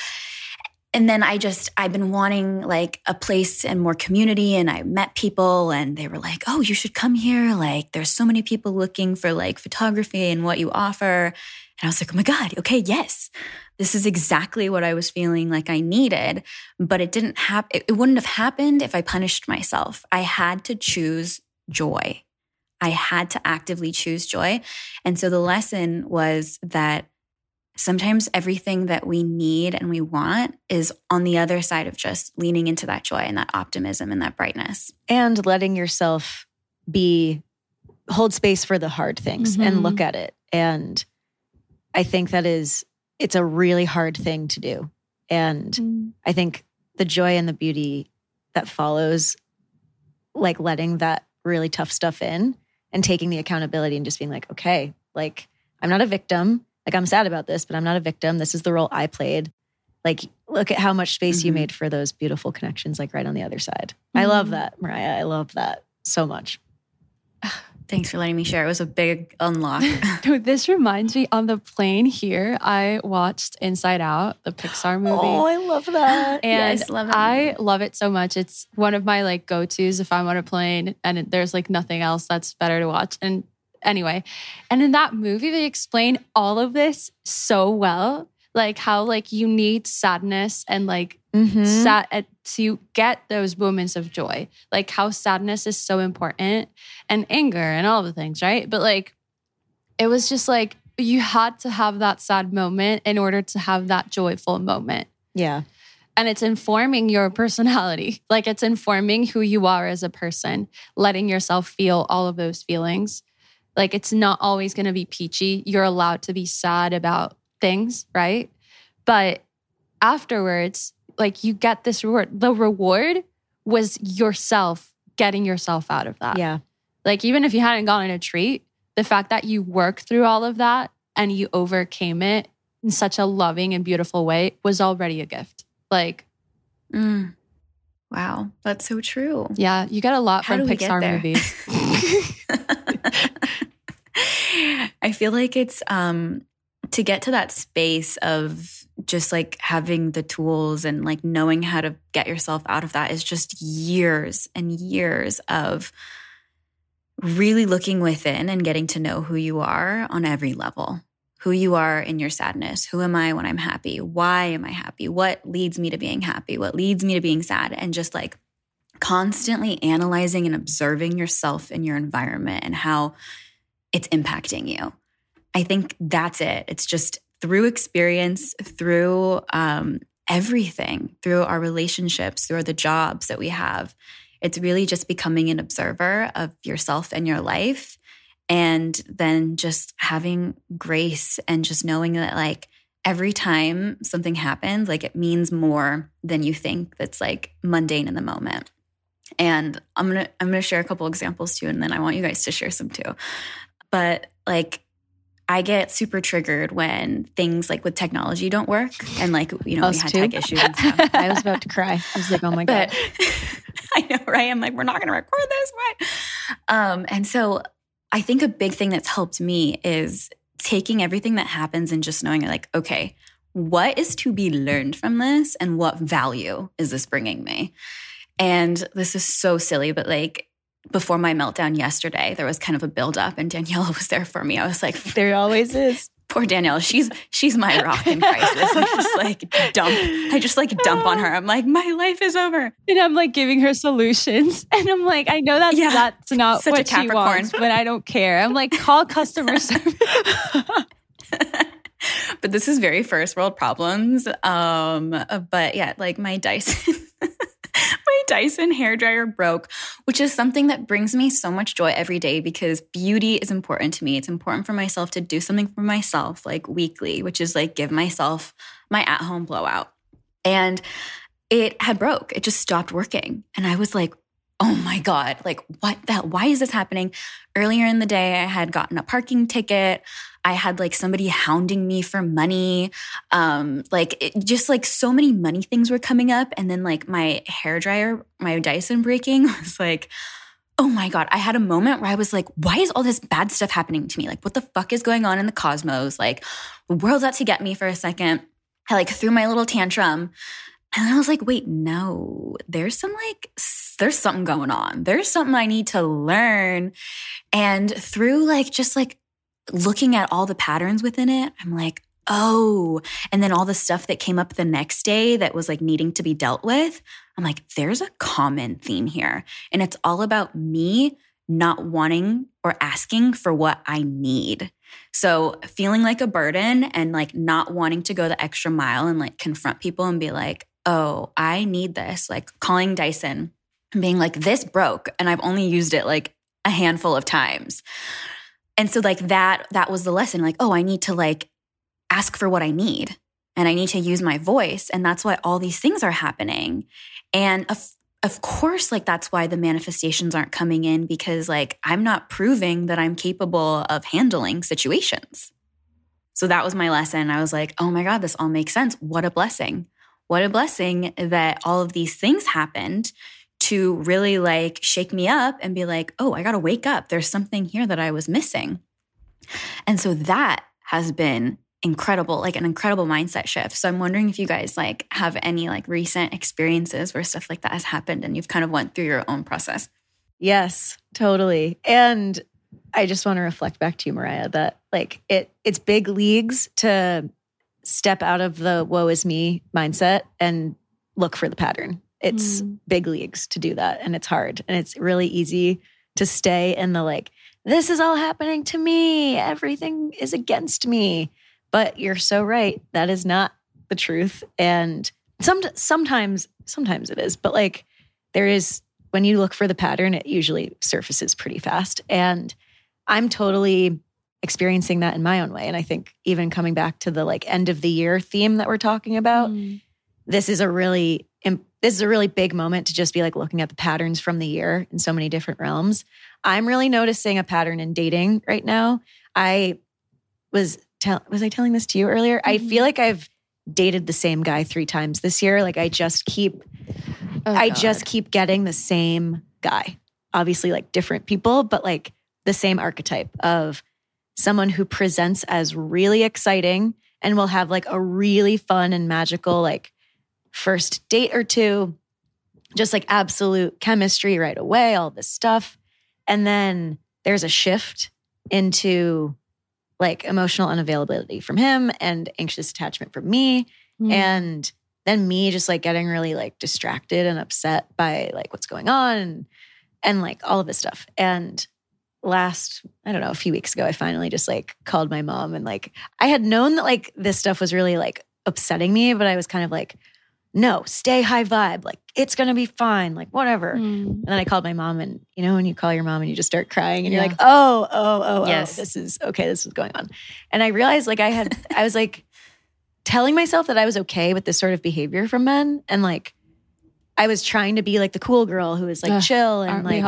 and then I just, I've been wanting like a place and more community. And I met people and they were like, oh, you should come here. Like, there's so many people looking for like photography and what you offer. And I was like, oh my God, okay, yes. This is exactly what I was feeling like I needed, but it didn't happen. It wouldn't have happened if I punished myself. I had to choose joy. I had to actively choose joy. And so the lesson was that sometimes everything that we need and we want is on the other side of just leaning into that joy and that optimism and that brightness. And letting yourself be, hold space for the hard things mm-hmm. and look at it. And I think that is, it's a really hard thing to do. And mm. I think the joy and the beauty that follows, like letting that really tough stuff in and taking the accountability and just being like, okay, like I'm not a victim. Like I'm sad about this, but I'm not a victim. This is the role I played. Like, look at how much space mm-hmm. you made for those beautiful connections, like right on the other side. Mm-hmm. I love mm-hmm. that, Mariah. I love that so much. Thanks for letting me share. It was a big unlock. this reminds me on the plane here, I watched Inside Out, the Pixar movie. Oh, I love that. And yes, love I love it so much. It's one of my like go-tos if I'm on a plane and there's like nothing else that's better to watch. And anyway, and in that movie they explain all of this so well like how like you need sadness and like mm-hmm. sad to get those moments of joy. Like how sadness is so important and anger and all the things right? But like it was just like you had to have that sad moment in order to have that joyful moment. Yeah. And it's informing your personality. Like it's informing who you are as a person letting yourself feel all of those feelings. Like it's not always going to be peachy. You're allowed to be sad about things, right? But afterwards, like you get this reward. The reward was yourself getting yourself out of that. Yeah. Like even if you hadn't gotten a treat, the fact that you worked through all of that and you overcame it in such a loving and beautiful way was already a gift. Like, mm. Wow, that's so true. Yeah, you get a lot How from do we get Pixar movies. I feel like it's um to get to that space of just like having the tools and like knowing how to get yourself out of that is just years and years of really looking within and getting to know who you are on every level. Who you are in your sadness. Who am I when I'm happy? Why am I happy? What leads me to being happy? What leads me to being sad? And just like constantly analyzing and observing yourself and your environment and how it's impacting you. I think that's it. It's just through experience, through um, everything, through our relationships, through the jobs that we have. It's really just becoming an observer of yourself and your life. And then just having grace and just knowing that, like, every time something happens, like, it means more than you think that's like mundane in the moment. And I'm gonna I'm gonna share a couple examples too, and then I want you guys to share some too. But like I get super triggered when things like with technology don't work and like you know Us we had too. tech issues and stuff. I was about to cry. I was like, oh my God. But I know, right? I'm like, we're not going to record this, right? Um, and so I think a big thing that's helped me is taking everything that happens and just knowing, like, okay, what is to be learned from this and what value is this bringing me? And this is so silly, but like before my meltdown yesterday, there was kind of a buildup, and Daniela was there for me. I was like, There always is. poor Danielle, she's she's my rock in crisis. I just like dump, I just like dump on her. I'm like, my life is over. and I'm like giving her solutions. And I'm like, I know that's Yeah, that's not such a what she Capricorn. wants, but I don't care. I'm like, call customer service. but this is very first world problems. Um, but yeah, like my Dyson, my Dyson hair dryer broke, which is something that brings me so much joy every day because beauty is important to me. It's important for myself to do something for myself, like weekly, which is like give myself my at home blowout. And it had broke. It just stopped working. And I was like, oh my God, like what that why is this happening? Earlier in the day, I had gotten a parking ticket. I had like somebody hounding me for money. Um, like it, just like so many money things were coming up. And then like my hair dryer, my Dyson breaking was like, oh my God. I had a moment where I was like, why is all this bad stuff happening to me? Like, what the fuck is going on in the cosmos? Like, the world's out to get me for a second. I like threw my little tantrum. And I was like, wait, no, there's some like, there's something going on. There's something I need to learn. And through like, just like looking at all the patterns within it, I'm like, oh. And then all the stuff that came up the next day that was like needing to be dealt with, I'm like, there's a common theme here. And it's all about me not wanting or asking for what I need. So feeling like a burden and like not wanting to go the extra mile and like confront people and be like, oh, I need this, like calling Dyson and being like, this broke and I've only used it like a handful of times. And so like that, that was the lesson. Like, oh, I need to like ask for what I need and I need to use my voice. And that's why all these things are happening. And of, of course, like that's why the manifestations aren't coming in because like I'm not proving that I'm capable of handling situations. So that was my lesson. I was like, oh my God, this all makes sense. What a blessing. What a blessing that all of these things happened to really like shake me up and be like, oh, I got to wake up. There's something here that I was missing. And so that has been incredible, like an incredible mindset shift. So I'm wondering if you guys like have any like recent experiences where stuff like that has happened and you've kind of went through your own process. Yes, totally. And I just want to reflect back to you, Mariah, that like it it's big leagues to step out of the woe is me mindset and look for the pattern. It's Mm. big leagues to do that. And it's hard. And it's really easy to stay in the like, this is all happening to me. Everything is against me. But you're so right. That is not the truth. And some sometimes, sometimes it is, but like there is when you look for the pattern, it usually surfaces pretty fast. And I'm totally experiencing that in my own way. And I think even coming back to the like end of the year theme that we're talking about, Mm. this is a really this is a really big moment to just be like looking at the patterns from the year in so many different realms. I'm really noticing a pattern in dating right now. I was tell was I telling this to you earlier? I Mhm. feel like I've dated the same guy 3 times this year. Like I just keep Oh, I God. just keep getting the same guy. Obviously, like different people, but like the same archetype of someone who presents as really exciting and will have like a really fun and magical like first date or two, just like absolute chemistry right away, all this stuff. And then there's a shift into like emotional unavailability from him and anxious attachment from me Mm. and then me just like getting really like distracted and upset by like what's going on and, and like all of this stuff and last i don't know a few weeks ago i finally just like called my mom and like i had known that like this stuff was really like upsetting me but i was kind of like no stay high vibe like it's gonna be fine like whatever Mm. and then I called my mom, and you know, when you call your mom and you just start crying, and you're like, oh, oh, oh, Yes. oh, this is okay, this is going on. And I realized, like, I had, I was like telling myself that I was okay with this sort of behavior from men. And like, I was trying to be like the cool girl who was like Ugh, chill and like,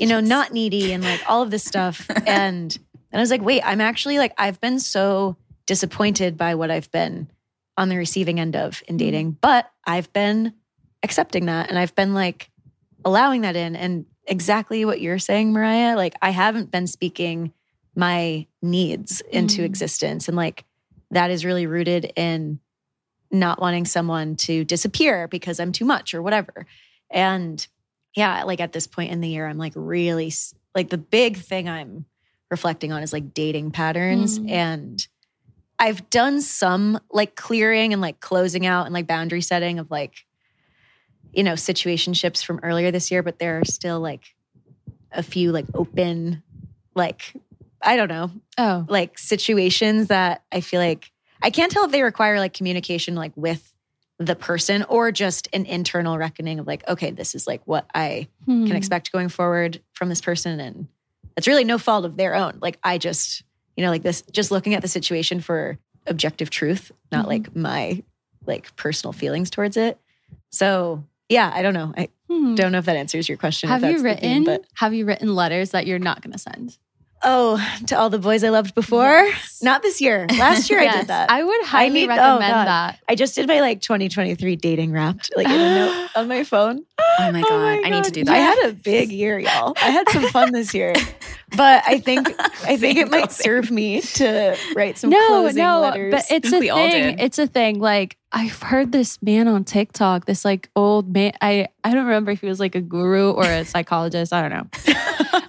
you know, not needy and like all of this stuff. And, and I was like, wait, I'm actually like, I've been so disappointed by what I've been on the receiving end of in dating, but I've been accepting that and I've been like allowing that in. And exactly what you're saying, Mariah, like I haven't been speaking my needs into Mm. existence. And like that is really rooted in not wanting someone to disappear because I'm too much or whatever. And yeah, like at this point in the year, I'm like really like the big thing I'm reflecting on is like dating patterns. Mm. And I've done some like clearing and like closing out and like boundary setting of like, you know, situationships from earlier this year, but there are still like a few like open, like, I don't know, Oh, like situations that I feel like I can't tell if they require like communication like with the person or just an internal reckoning of like, okay, this is like what I Hmm. can expect going forward from this person. And it's really no fault of their own. Like I just, you know, like this, just looking at the situation for objective truth, not Mhm. like my like personal feelings towards it. So yeah, I don't know. I Hmm. don't know if that answers your question. Have you theme, written? but have you written letters that you're not going to send? Oh, to all the boys I loved before. Yes. Not this year. Last year I did that. I would highly need- oh, recommend God. that. I just did my like 2023 dating wrapped, like in a note on my phone. Oh, oh my god, I need to do that. I had a big year, y'all. I had some fun this year, but I think I think it might serve me to write some no, closing no, letters. but it's a we thing. did. It's a thing. Like I've heard this man on TikTok, this like old man. I I don't remember if he was like a guru or a psychologist. I don't know.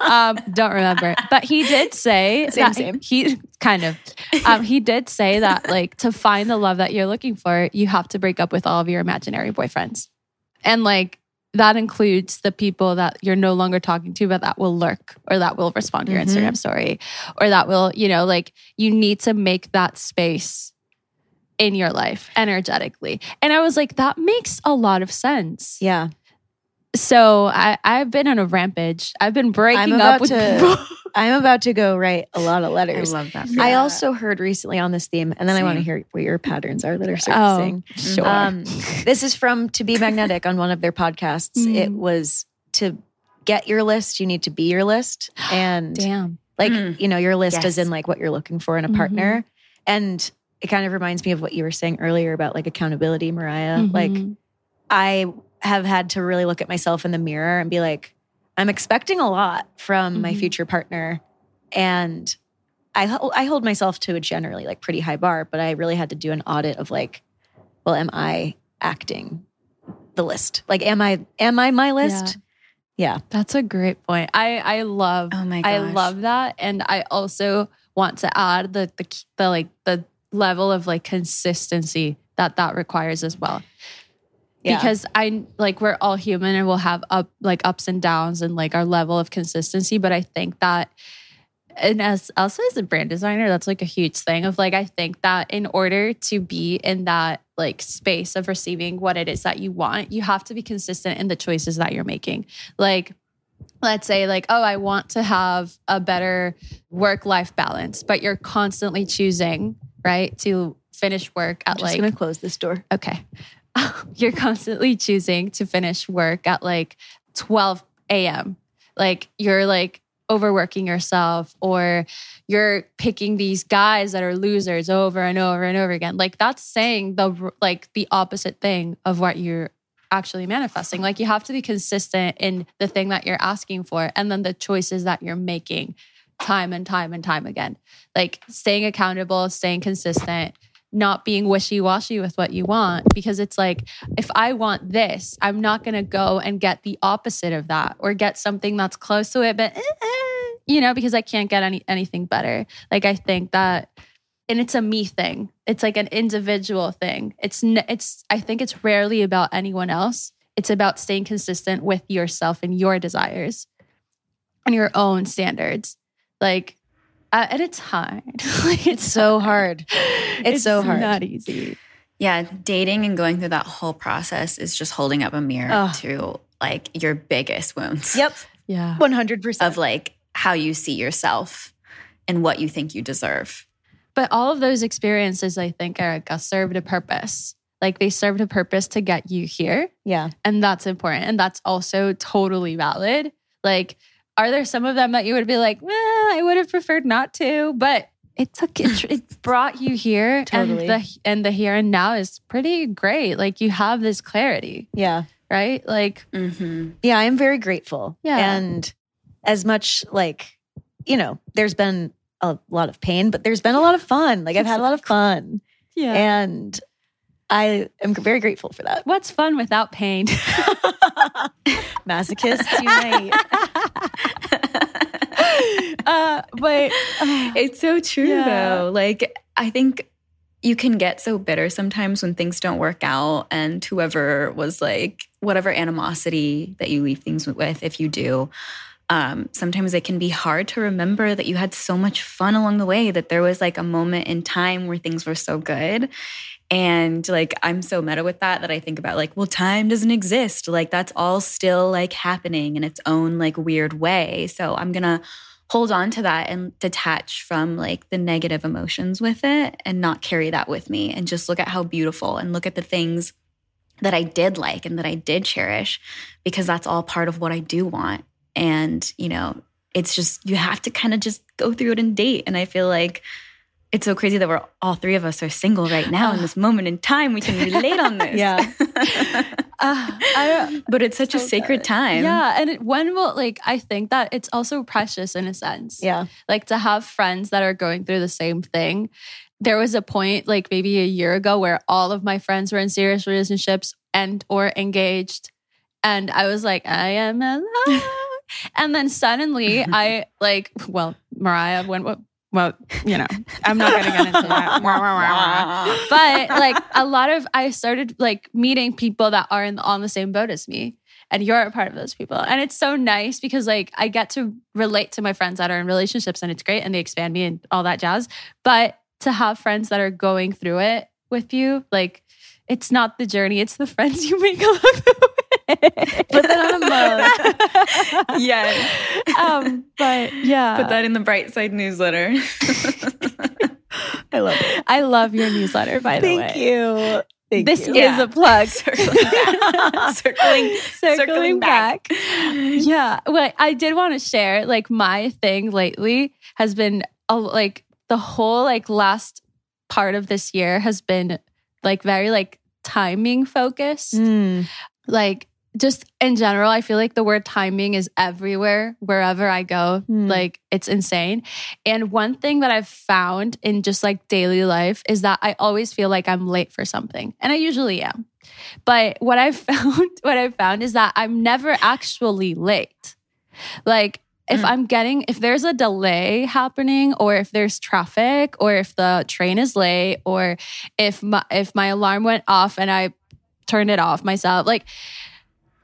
um, don't remember. But he did say Same, that same. he kind of um, he did say that like to find the love that you're looking for, you have to break up with all of your imaginary boyfriends, and like that includes the people that you're no longer talking to, but that will lurk or that will respond to your Mhm. Instagram story or that will, you know, like you need to make that space in your life energetically. And I was like, that makes a lot of sense. yeah, So I, I've been on a rampage. I've been breaking up with to- people. I'm about to go write a lot of letters. I love that. I also heard recently on this theme, and then I want to hear what your patterns are that are surfacing. Oh, surfacing. sure. Um, this is from To Be Magnetic on one of their podcasts. Mm. It was to get your list, you need to be your list. And Damn. like, Mm. you know, your list Yes. is in like what you're looking for in a Mhm. partner. And it kind of reminds me of what you were saying earlier about like accountability, Mariah. Like, Mhm. I have had to really look at myself in the mirror and be like, I'm expecting a lot from my Mhm. future partner. And I, I hold myself to a generally like pretty high bar, but I really had to do an audit of like, well, am I acting the list? Like, am I, am I my list? Yeah. That's a great point. I, I love Oh my gosh. I love that, and I also want to add the the the like the level of like consistency that that requires as well. Yeah. Because I like we're all human and we'll have up like ups and downs and like our level of consistency, but I think that and as also as a brand designer, that's like a huge thing of like I think that in order to be in that like space of receiving what it is that you want, you have to be consistent in the choices that you're making. Like let's say like oh i want to have a better work life balance but you're constantly choosing right to finish work I'm at just like going to close this door. okay you're constantly choosing to finish work at like 12 a.m like you're like overworking yourself or you're picking these guys that are losers over and over and over again like that's saying the like the opposite thing of what you're actually manifesting. Like you have to be consistent in the thing that you're asking for and then the choices that you're making time and time and time again. Like staying accountable, staying consistent, not being wishy washy with what you want. Because it's like, if I want this, I'm not going to go and get the opposite of that or get something that's close to it, but, eh, eh, you know, because I can't get any, anything better. Like, I think that. And it's a me thing. It's like an individual thing. It's it's I think it's rarely about anyone else. It's about staying consistent with yourself and your desires and your own standards. Like uh, and it's hard. like, it's so hard. It's, it's so hard. Not easy. Yeah, dating and going through that whole process is just holding up a mirror oh. to like your biggest wounds. Yep. Yeah. 100%. Of like how you see yourself and what you think you deserve. But all of those experiences, I think, Erica, served a purpose. Like they served a purpose to get you here. Yeah. And that's important. And that's also totally valid. Like are there some of them that you would be like, I would have preferred not to, but it took it, it brought you here totally. and the and the here and now is pretty great. Like you have this clarity. Yeah. Right? Like mm-hmm. Yeah, I'm very grateful. Yeah. And as much like, you know, there's been a lot of pain, but there's been a lot of fun. Like I've had a lot of fun. Yeah. And I am very grateful for that. What's fun without pain? Masochists unite. uh, but uh, it's so true yeah. though. Like I think you can get so bitter sometimes when things don't work out and whoever was like whatever animosity that you leave things with if you do um, sometimes it can be hard to remember that you had so much fun along the way that there was like a moment in time where things were so good and like, I'm so meta with that that I think about like, well, time doesn't exist. Like, that's all still like happening in its own like weird way. So I'm going to hold on to that and detach from like the negative emotions with it and not carry that with me and just look at how beautiful and look at the things that I did like and that I did cherish because that's all part of what I do want. And, you know, it's just, you have to kind of just go through it and date. And I feel like, it's so crazy that we're all three of us are single right now in this moment in time. We can relate on this. yeah. uh, but it's such so a sacred good. time. Yeah. And it, when will, like, I think that it's also precious in a sense. Yeah. Like to have friends that are going through the same thing. There was a point, like maybe a year ago, where all of my friends were in serious relationships and or engaged. And I was like, I am alone. and then suddenly I like, well, Mariah, when well, you know, I'm not going to get into that. but like a lot of, I started like meeting people that are in, on the same boat as me. And you're a part of those people. And it's so nice because like I get to relate to my friends that are in relationships and it's great and they expand me and all that jazz. But to have friends that are going through it with you, like it's not the journey, it's the friends you make along the way. Put that on a mug. yeah. Um, but yeah. Put that in the Bright Side newsletter. I love it. I love your newsletter, by the way. Thank you. Thank this you. is yeah. a plug. circling back. circling, circling, circling back. back. Yeah. Well, I did want to share like my thing lately has been a, like the whole like last part of this year has been like very like timing focused. Mm. Like just in general, I feel like the word timing is everywhere, wherever I go. Mm. Like it's insane. And one thing that I've found in just like daily life is that I always feel like I'm late for something. And I usually am. But what I've found, what I've found is that I'm never actually late. Like if mm. I'm getting, if there's a delay happening, or if there's traffic, or if the train is late, or if my if my alarm went off and I turned it off myself, like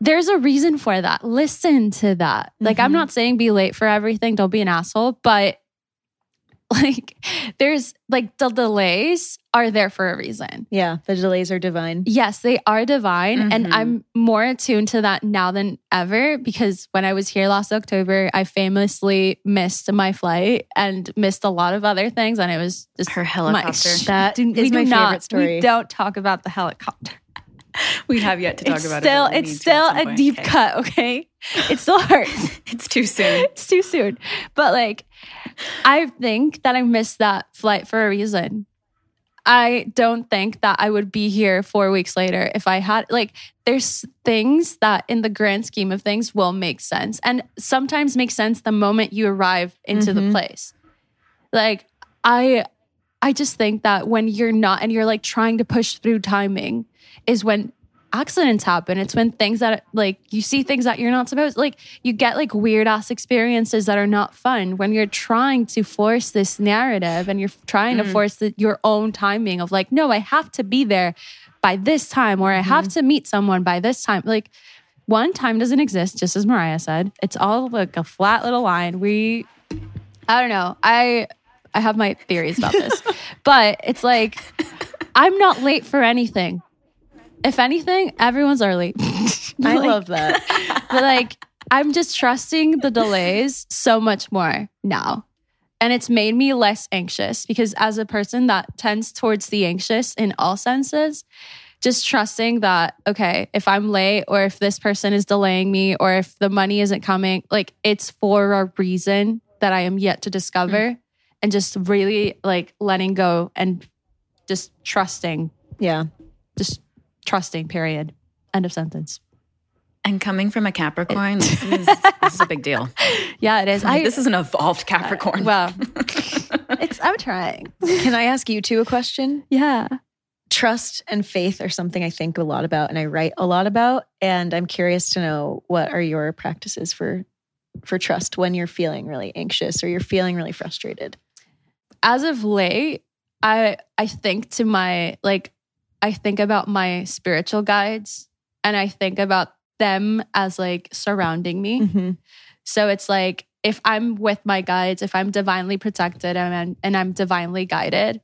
there's a reason for that. Listen to that. Like, mm-hmm. I'm not saying be late for everything, don't be an asshole, but like, there's like the delays are there for a reason. Yeah, the delays are divine. Yes, they are divine. Mm-hmm. And I'm more attuned to that now than ever because when I was here last October, I famously missed my flight and missed a lot of other things. And it was just her helicopter. My, that is my not, favorite story. We don't talk about the helicopter we have yet to talk it's about still, it. It's still a deep okay. cut, okay? It still hurts. it's too soon. It's too soon. But like, I think that I missed that flight for a reason. I don't think that I would be here four weeks later if I had, like, there's things that in the grand scheme of things will make sense and sometimes make sense the moment you arrive into Mhm. the place. Like, I, I just think that when you're not and you're like trying to push through timing is when accidents happen. It's when things that like you see things that you're not supposed like you get like weird ass experiences that are not fun when you're trying to force this narrative and you're trying to Mm. force the, your own timing of like no, I have to be there by this time or I have to meet someone by this time. Like one time doesn't exist just as Mariah said. It's all like a flat little line. We I don't know. I I have my theories about this. but it's like I'm not late for anything. If anything, everyone's early. I Like, love that. but like I'm just trusting the delays so much more now. And it's made me less anxious because as a person that tends towards the anxious in all senses, just trusting that, okay, if I'm late or if this person is delaying me or if the money isn't coming, like it's for a reason that I am yet to discover mm. and just really like letting go and just trusting, Yeah. Trusting, period. End of sentence. And coming from a Capricorn, this is, this is a big deal. Yeah, it is. I, this is an evolved uh, Capricorn. Well, it's I'm trying. Can I ask you two a question? Yeah. Trust and faith are something I think a lot about and I write a lot about. And I'm curious to know what are your practices for for trust when you're feeling really anxious or you're feeling really frustrated. As of late, I I think to my like I think about my spiritual guides and I think about them as like surrounding me. Mm-hmm. So it's like if I'm with my guides, if I'm divinely protected and I'm, and I'm divinely guided,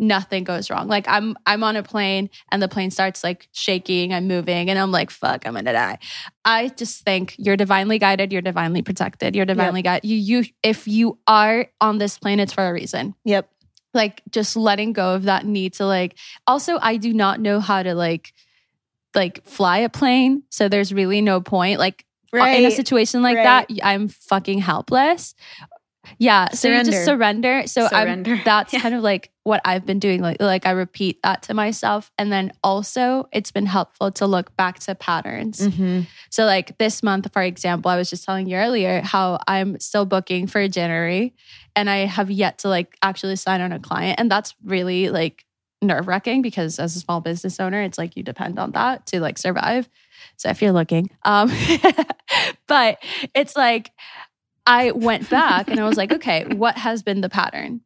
nothing goes wrong. Like I'm I'm on a plane and the plane starts like shaking, I'm moving and I'm like fuck, I'm going to die. I just think you're divinely guided, you're divinely protected, you're divinely guided. You you if you are on this plane it's for a reason. Yep. Like just letting go of that need to like also I do not know how to like like fly a plane, so there's really no point like in a situation like right. that, I'm fucking helpless. Yeah. So you just surrender. So Surrender. I'm that's Yeah. kind of like what I've been doing. Like like I repeat that to myself. And then also it's been helpful to look back to patterns. Mm-hmm. So like this month, for example, I was just telling you earlier how I'm still booking for January and I have yet to like actually sign on a client. And that's really like nerve wracking because as a small business owner, it's like you depend on that to like survive. So if you're looking, um, but it's like I went back and I was like, okay, what has been the pattern?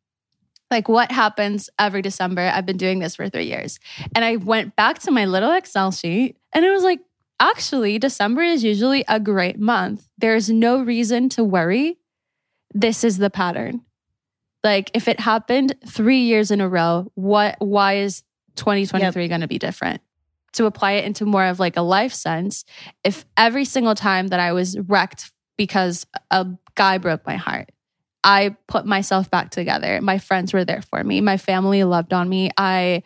Like what happens every December? I've been doing this for three years. And I went back to my little Excel sheet and it was like, actually, December is usually a great month. There's no reason to worry. This is the pattern. Like if it happened three years in a row, what why is 2023 going to be different? To apply it into more of like a life sense, if every single time that I was wrecked because a guy broke my heart, I put myself back together. My friends were there for me. My family loved on me. I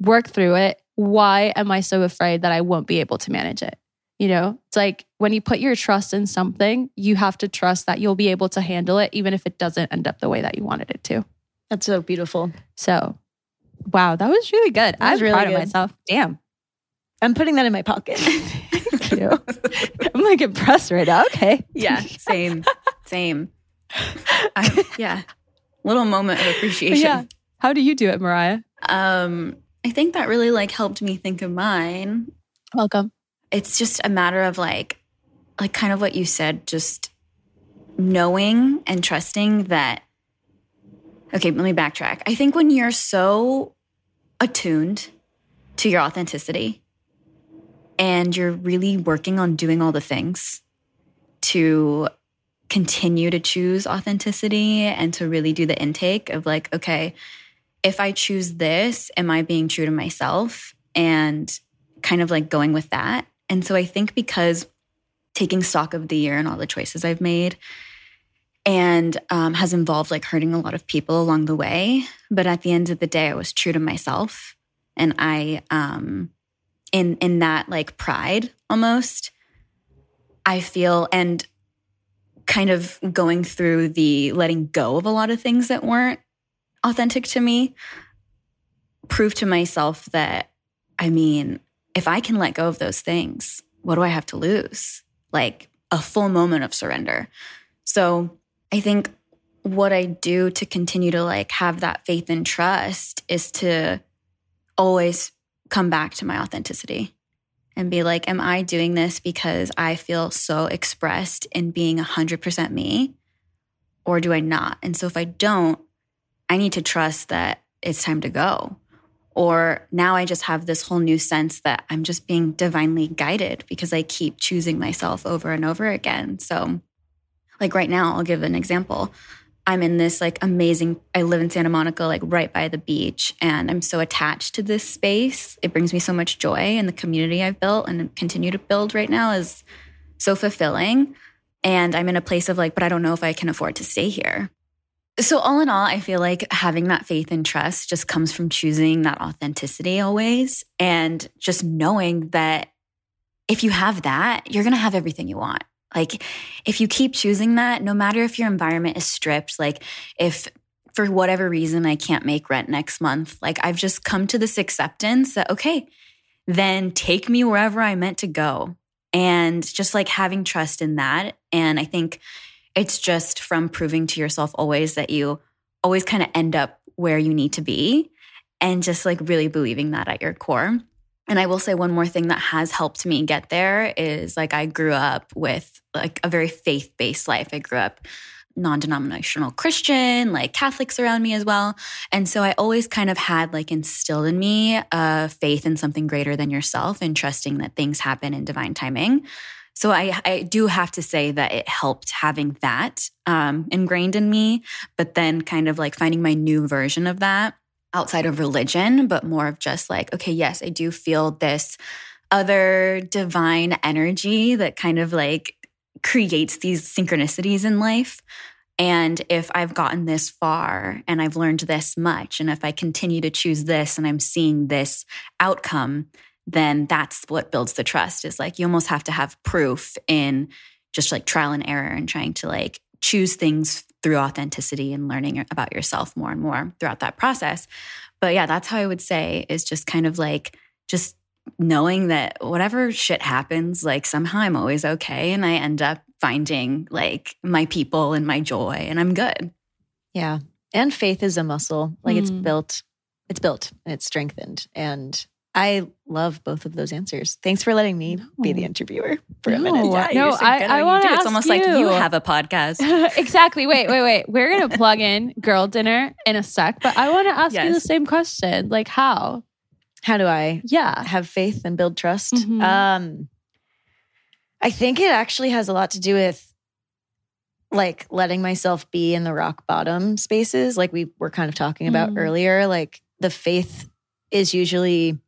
worked through it. Why am I so afraid that I won't be able to manage it? You know, it's like when you put your trust in something, you have to trust that you'll be able to handle it, even if it doesn't end up the way that you wanted it to. That's so beautiful. So, wow, that was really good. Was I'm really proud good. of myself. Damn. I'm putting that in my pocket. Thank you. I'm like impressed right now. Okay. yeah, same, same. I, yeah, little moment of appreciation. Yeah. How do you do it, Mariah? Um, I think that really like helped me think of mine. Welcome. It's just a matter of like, like kind of what you said, just knowing and trusting that. Okay, let me backtrack. I think when you're so attuned to your authenticity and you're really working on doing all the things to continue to choose authenticity and to really do the intake of like, okay, if I choose this, am I being true to myself? And kind of like going with that. And so I think because taking stock of the year and all the choices I've made and um, has involved like hurting a lot of people along the way. But at the end of the day, I was true to myself. And I, um, in, in that like pride almost, I feel and kind of going through the letting go of a lot of things that weren't authentic to me. prove to myself that, I mean, if I can let go of those things, what do I have to lose? Like a full moment of surrender. So I think what I do to continue to like have that faith and trust is to always come back to my authenticity and be like, am I doing this because I feel so expressed in being 100% me? Or do I not? And so if I don't, I need to trust that it's time to go. Or now I just have this whole new sense that I'm just being divinely guided because I keep choosing myself over and over again. So, like right now, I'll give an example. I'm in this like amazing, I live in Santa Monica, like right by the beach, and I'm so attached to this space. It brings me so much joy, and the community I've built and continue to build right now is so fulfilling. And I'm in a place of like, but I don't know if I can afford to stay here. So, all in all, I feel like having that faith and trust just comes from choosing that authenticity always and just knowing that if you have that, you're going to have everything you want. Like, if you keep choosing that, no matter if your environment is stripped, like, if for whatever reason I can't make rent next month, like, I've just come to this acceptance that, okay, then take me wherever I'm meant to go. And just like having trust in that. And I think it's just from proving to yourself always that you always kind of end up where you need to be and just like really believing that at your core. And I will say one more thing that has helped me get there is like I grew up with like a very faith based life. I grew up non denominational Christian, like Catholics around me as well. And so I always kind of had like instilled in me a faith in something greater than yourself and trusting that things happen in divine timing. So I, I do have to say that it helped having that um, ingrained in me, but then kind of like finding my new version of that outside of religion, but more of just like, okay, yes, I do feel this other divine energy that kind of like creates these synchronicities in life. And if I've gotten this far and I've learned this much, and if I continue to choose this and I'm seeing this outcome, then that's what builds the trust is like you almost have to have proof in just like trial and error and trying to like choose things through authenticity and learning about yourself more and more throughout that process. But yeah, that's how I would say is just kind of like just knowing that whatever shit happens, like somehow I'm always okay and I end up finding like my people and my joy and I'm good. Yeah. And faith is a muscle. Like mm. it's built, it's built and it's strengthened. And I love both of those answers. Thanks for letting me no. be the interviewer for no, a minute. Yeah, no, I, I want to. It's almost you. like you have a podcast. exactly. Wait, wait, wait. We're gonna plug in girl dinner in a sec, but I want to ask yes. you the same question. Like, how? How do I? Yeah, have faith and build trust. Mm-hmm. Um, I think it actually has a lot to do with like letting myself be in the rock bottom spaces, like we were kind of talking about mm. earlier. Like the faith is usually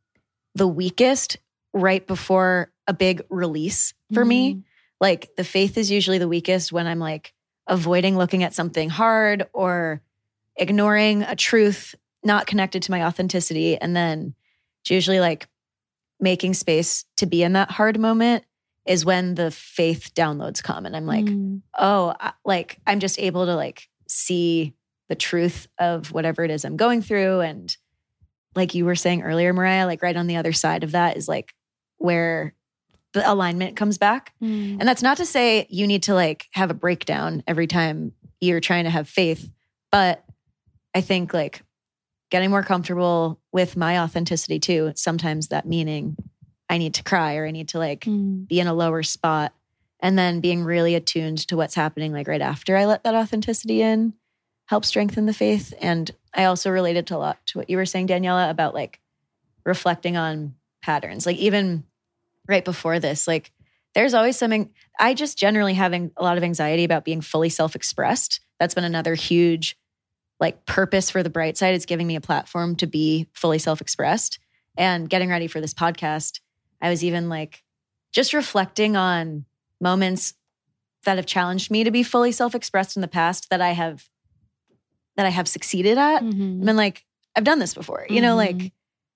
the weakest right before a big release for mm-hmm. me. Like the faith is usually the weakest when I'm like avoiding looking at something hard or ignoring a truth not connected to my authenticity. And then it's usually like making space to be in that hard moment is when the faith downloads come. And I'm like, mm. oh, I, like I'm just able to like see the truth of whatever it is I'm going through and like you were saying earlier, Mariah, like right on the other side of that is like where the alignment comes back. Mm. And that's not to say you need to like have a breakdown every time you're trying to have faith, but I think like getting more comfortable with my authenticity too. Sometimes that meaning I need to cry or I need to like mm. be in a lower spot and then being really attuned to what's happening like right after I let that authenticity in help strengthen the faith and I also related to a lot to what you were saying, Daniela, about like reflecting on patterns. Like even right before this, like there's always something I just generally having a lot of anxiety about being fully self-expressed. That's been another huge like purpose for the bright side. It's giving me a platform to be fully self-expressed. And getting ready for this podcast, I was even like just reflecting on moments that have challenged me to be fully self-expressed in the past that I have that I have succeeded at. Mm-hmm. I've been like, I've done this before, you mm-hmm. know, like mm-hmm.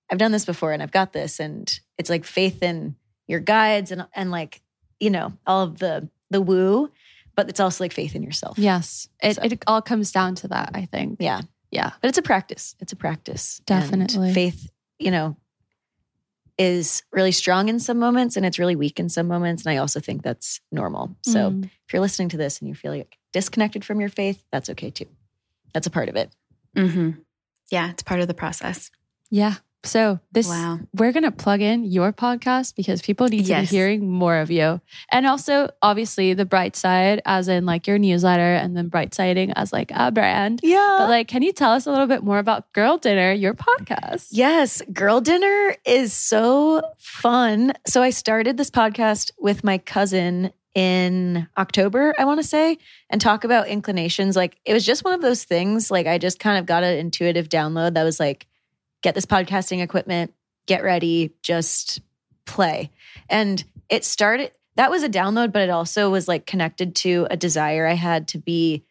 I've done this before and I've got this. And it's like faith in your guides and and like, you know, all of the the woo, but it's also like faith in yourself. Yes. It so. it all comes down to that, I think. Yeah. Yeah. But it's a practice. It's a practice. And Definitely. faith, you know, is really strong in some moments and it's really weak in some moments. And I also think that's normal. So Mm. if you're listening to this and you feel like disconnected from your faith, that's okay too. That's a part of it. hmm Yeah, it's part of the process. yeah. So this Wow. we're gonna plug in your podcast because people need to Yes. be hearing more of you. And also obviously the bright side, as in like your newsletter and then Brightsiding as like a brand. Yeah. But like, can you tell us a little bit more about Girl Dinner, your podcast? Yes, girl dinner is so fun. So I started this podcast with my cousin in October, I want to say, and talk about inclinations. Like it was just one of those things. Like I just kind of got an intuitive download that was like, get this podcasting equipment, get ready, just play. And it started, that was a download, but it also was like connected to a desire I had to be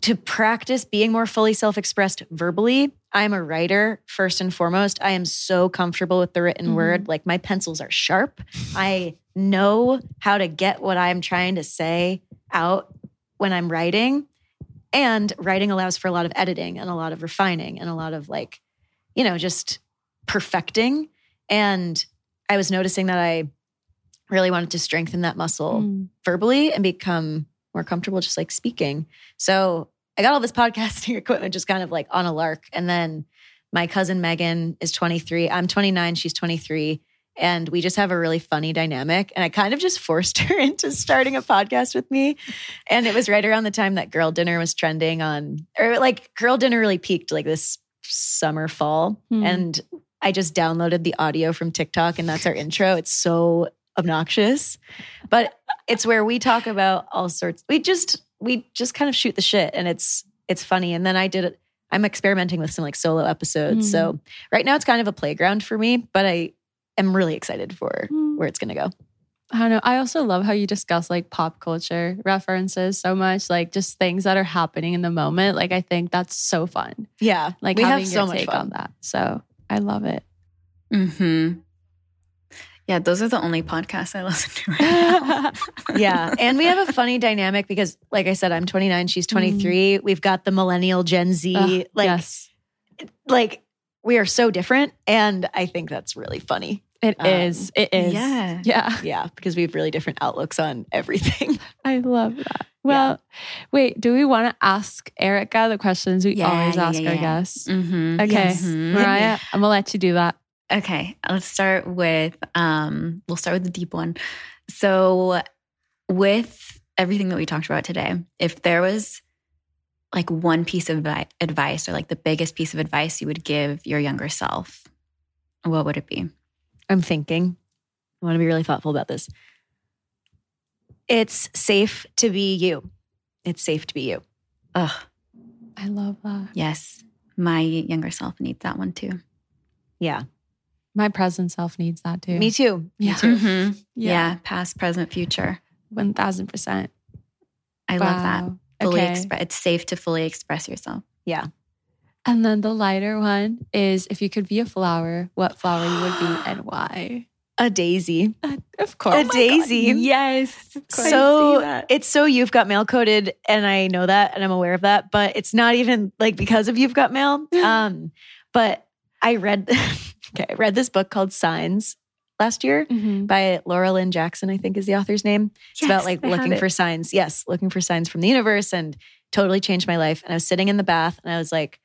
to practice being more fully self expressed verbally. I'm a writer first and foremost. I am so comfortable with the written Mhm. word. Like my pencils are sharp. I know how to get what I'm trying to say out when I'm writing. And writing allows for a lot of editing and a lot of refining and a lot of like, you know, just perfecting. And I was noticing that I really wanted to strengthen that muscle Mm. verbally and become more comfortable just like speaking. So I got all this podcasting equipment just kind of like on a lark. And then my cousin Megan is 23. I'm 29. She's 23. And we just have a really funny dynamic. And I kind of just forced her into starting a podcast with me. And it was right around the time that Girl Dinner was trending on, or like Girl Dinner really peaked like this summer, fall. Hmm. And I just downloaded the audio from TikTok and that's our intro. It's so obnoxious. But it's where we talk about all sorts. We just we just kind of shoot the shit and it's it's funny. And then I did it. I'm experimenting with some like solo episodes. Mm. So right now it's kind of a playground for me, but I am really excited for Mm. where it's gonna go. I don't know. I also love how you discuss like pop culture references so much, like just things that are happening in the moment. Like I think that's so fun. Yeah. Like we having have your so much take fun. on that. So I love it. hmm Yeah, those are the only podcasts I listen to right now. yeah. And we have a funny dynamic because like I said, I'm 29, she's 23. We've got the millennial Gen Z. Ugh, like yes, like we are so different. And I think that's really funny. It um, is. It is. Yeah. Yeah. Yeah, because we have really different outlooks on everything. I love that. Well, wait, do we want to ask Erica the questions we Yeah, always ask yeah, our yeah. guests? hmm Okay. Yes. Mariah, I'm going to let you do that. Okay, let's start with um we'll start with the deep one. So with everything that we talked about today, if there was like one piece of advice or like the biggest piece of advice you would give your younger self, what would it be? I'm thinking. I want to be really thoughtful about this. It's safe to be you. It's safe to be you. Ugh, I love that. yes. My younger self needs that one too. Yeah. My present self needs that too. Me too. Yeah. Me too. Mhm. Yeah. past, present, future. 1000%. I love that. Fully Okay. expre- it's safe to fully express yourself. Yeah. And then the lighter one is if you could be a flower, what flower you would be and why? A daisy. Of course. A daisy. Yes. So it's so you've got mail coded, and I know that, and I'm aware of that. But it's not even like because of you've got mail. Um, but I read, okay, I read this book called Signs last year Mhm. by Laura Lynne Jackson. I think is the author's name. It's about like looking for signs. Yes, looking for signs from the universe, and totally changed my life. And I was sitting in the bath, and I was like,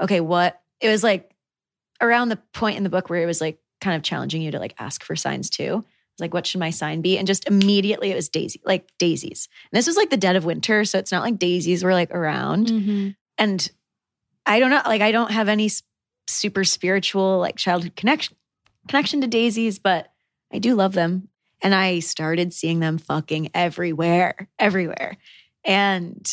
okay, what? It was like around the point in the book where it was like kind of challenging you to like ask for signs too. I was like, what should my sign be? And just immediately it was daisy, like daisies. And this was like the dead of winter. So it's not like daisies were like around. Mhm. And I don't know, like I don't have any super spiritual like childhood connection connection to daisies, but I do love them. And I started seeing them fucking everywhere, everywhere. And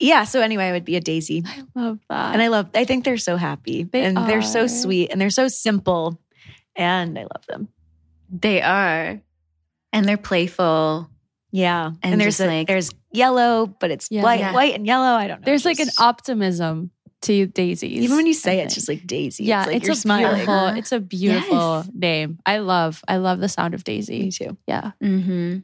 yeah, so anyway, I would be a daisy. I love that. And I love, I think they're so happy They and they're so sweet and they're so simple. And I love them. They are. And they're playful. Yeah. And And, there's a, like- there's yellow, but it's Yeah. white, Yeah. white and yellow. I don't know. There's like an optimism to daisies. even when you say it, it's just like daisy. yeah, it's like it's you're a smiling. beautiful. Uh-huh. It's a beautiful Yes. name. I love. I love the sound of daisy. Me too. Yeah. Mm-hmm.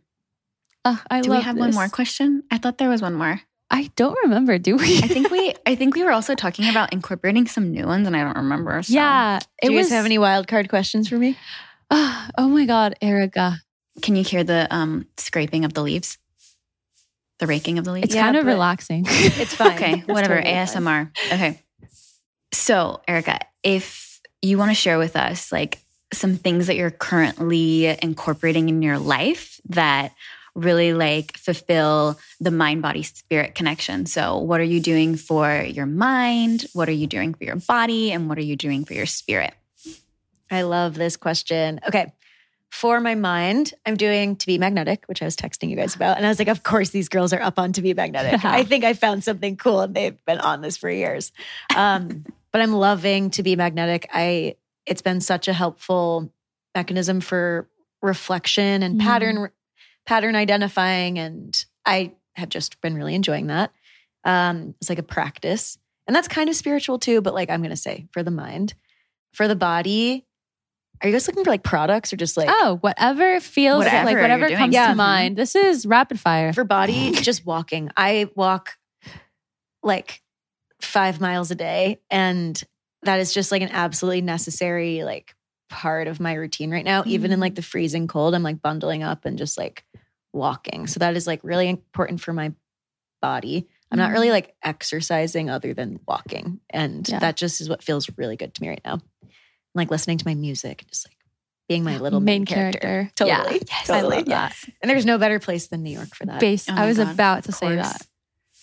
Uh, I Do love we have one more question? I thought there was one more. I don't remember, do we? I think we I think we were also talking about incorporating some new ones and I don't remember. So. yeah. Do you guys have any wild card questions for me? Ah, oh my God, Erica. Can you hear the um scraping of the leaves? The raking of the leaves? It's Yeah, kind of relaxing. It's fine. Okay, whatever. totally fine. ASMR. Okay. So, Erica, if you want to share with us like some things that you're currently incorporating in your life that really like fulfill the mind body spirit connection. So, what are you doing for your mind? What are you doing for your body? And what are you doing for your spirit? I love this question. Okay. For my mind, I'm doing To Be Magnetic, which I was texting you guys about. And I was like, of course, these girls are up on To Be Magnetic. I think I found something cool and they've been on this for years. Um, but I'm loving To Be Magnetic. I it's been such a helpful mechanism for reflection and Mm. Pattern pattern identifying. And I have just been really enjoying that. Um, it's like a practice. And that's kind of spiritual too, but like I'm gonna say for the mind. For the body, are you guys looking for like products or just like oh, whatever feels Whatever like whatever comes Yeah. to mind. This is rapid fire. for body, just walking. I walk like five miles a day, and that is just like an absolutely necessary like part of my routine right now. Even in like the freezing cold, I'm like bundling up and just like walking. So that is like really important for my body. I'm not really like exercising other than walking, and Yeah. that just is what feels really good to me right now. I'm like listening to my music, just like being my little main, character. Totally, Yeah. Yes, totally. I love that. And there's no better place than New York for that. Base. Oh I was God, about to say that.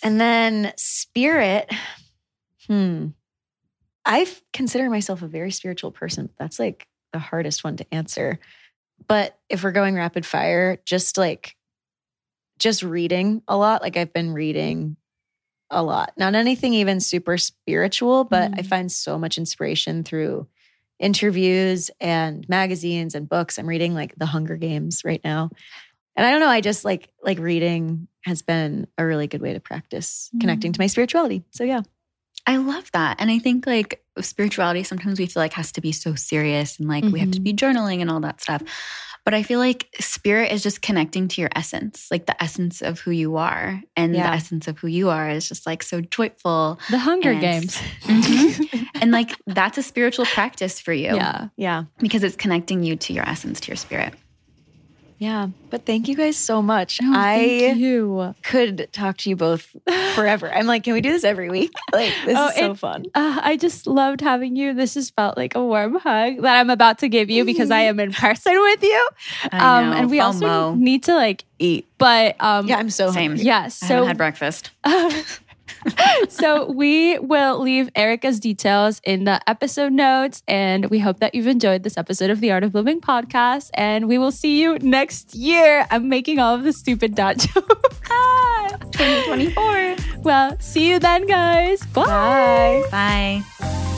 And then spirit, hmm. I consider myself a very spiritual person. but That's like the hardest one to answer. But if we're going rapid fire, just like just reading a lot. Like I've been reading a lot. Not anything even super spiritual, but I Mm. find so much inspiration through interviews and magazines and books. I'm reading like The Hunger Games right now. And I don't know, I just like like reading has been a really good way to practice connecting to my spirituality. So yeah. I love that. And I think like spirituality sometimes we feel like has to be so serious and like we have to be journaling and all that stuff. But I feel like spirit is just connecting to your essence, like the essence of who you are. And Yeah. the essence of who you are is just like so joyful. The Hunger And- Games. Mhm. and like that's a spiritual practice for you Yeah. Yeah. because it's connecting you to your essence, to your spirit. Yeah. But thank you guys so much. Oh, I could talk to you both forever. I'm like, can we do this every week? Like this Oh, is so it- fun. Uh, I just loved having you. This has felt like a warm hug that I'm about to give you because I am in person with you. I Um, and we also need to like eat, but um, Yeah, I'm so Same. hungry. yes. I haven't So had breakfast. so we will leave Erica's details in the episode notes, and we hope that you've enjoyed this episode of the Art of Living podcast. And we will see you next year. I'm making all of the stupid dot jokes. Ah. 2024. well, see you then, guys. Bye. Bye. Bye.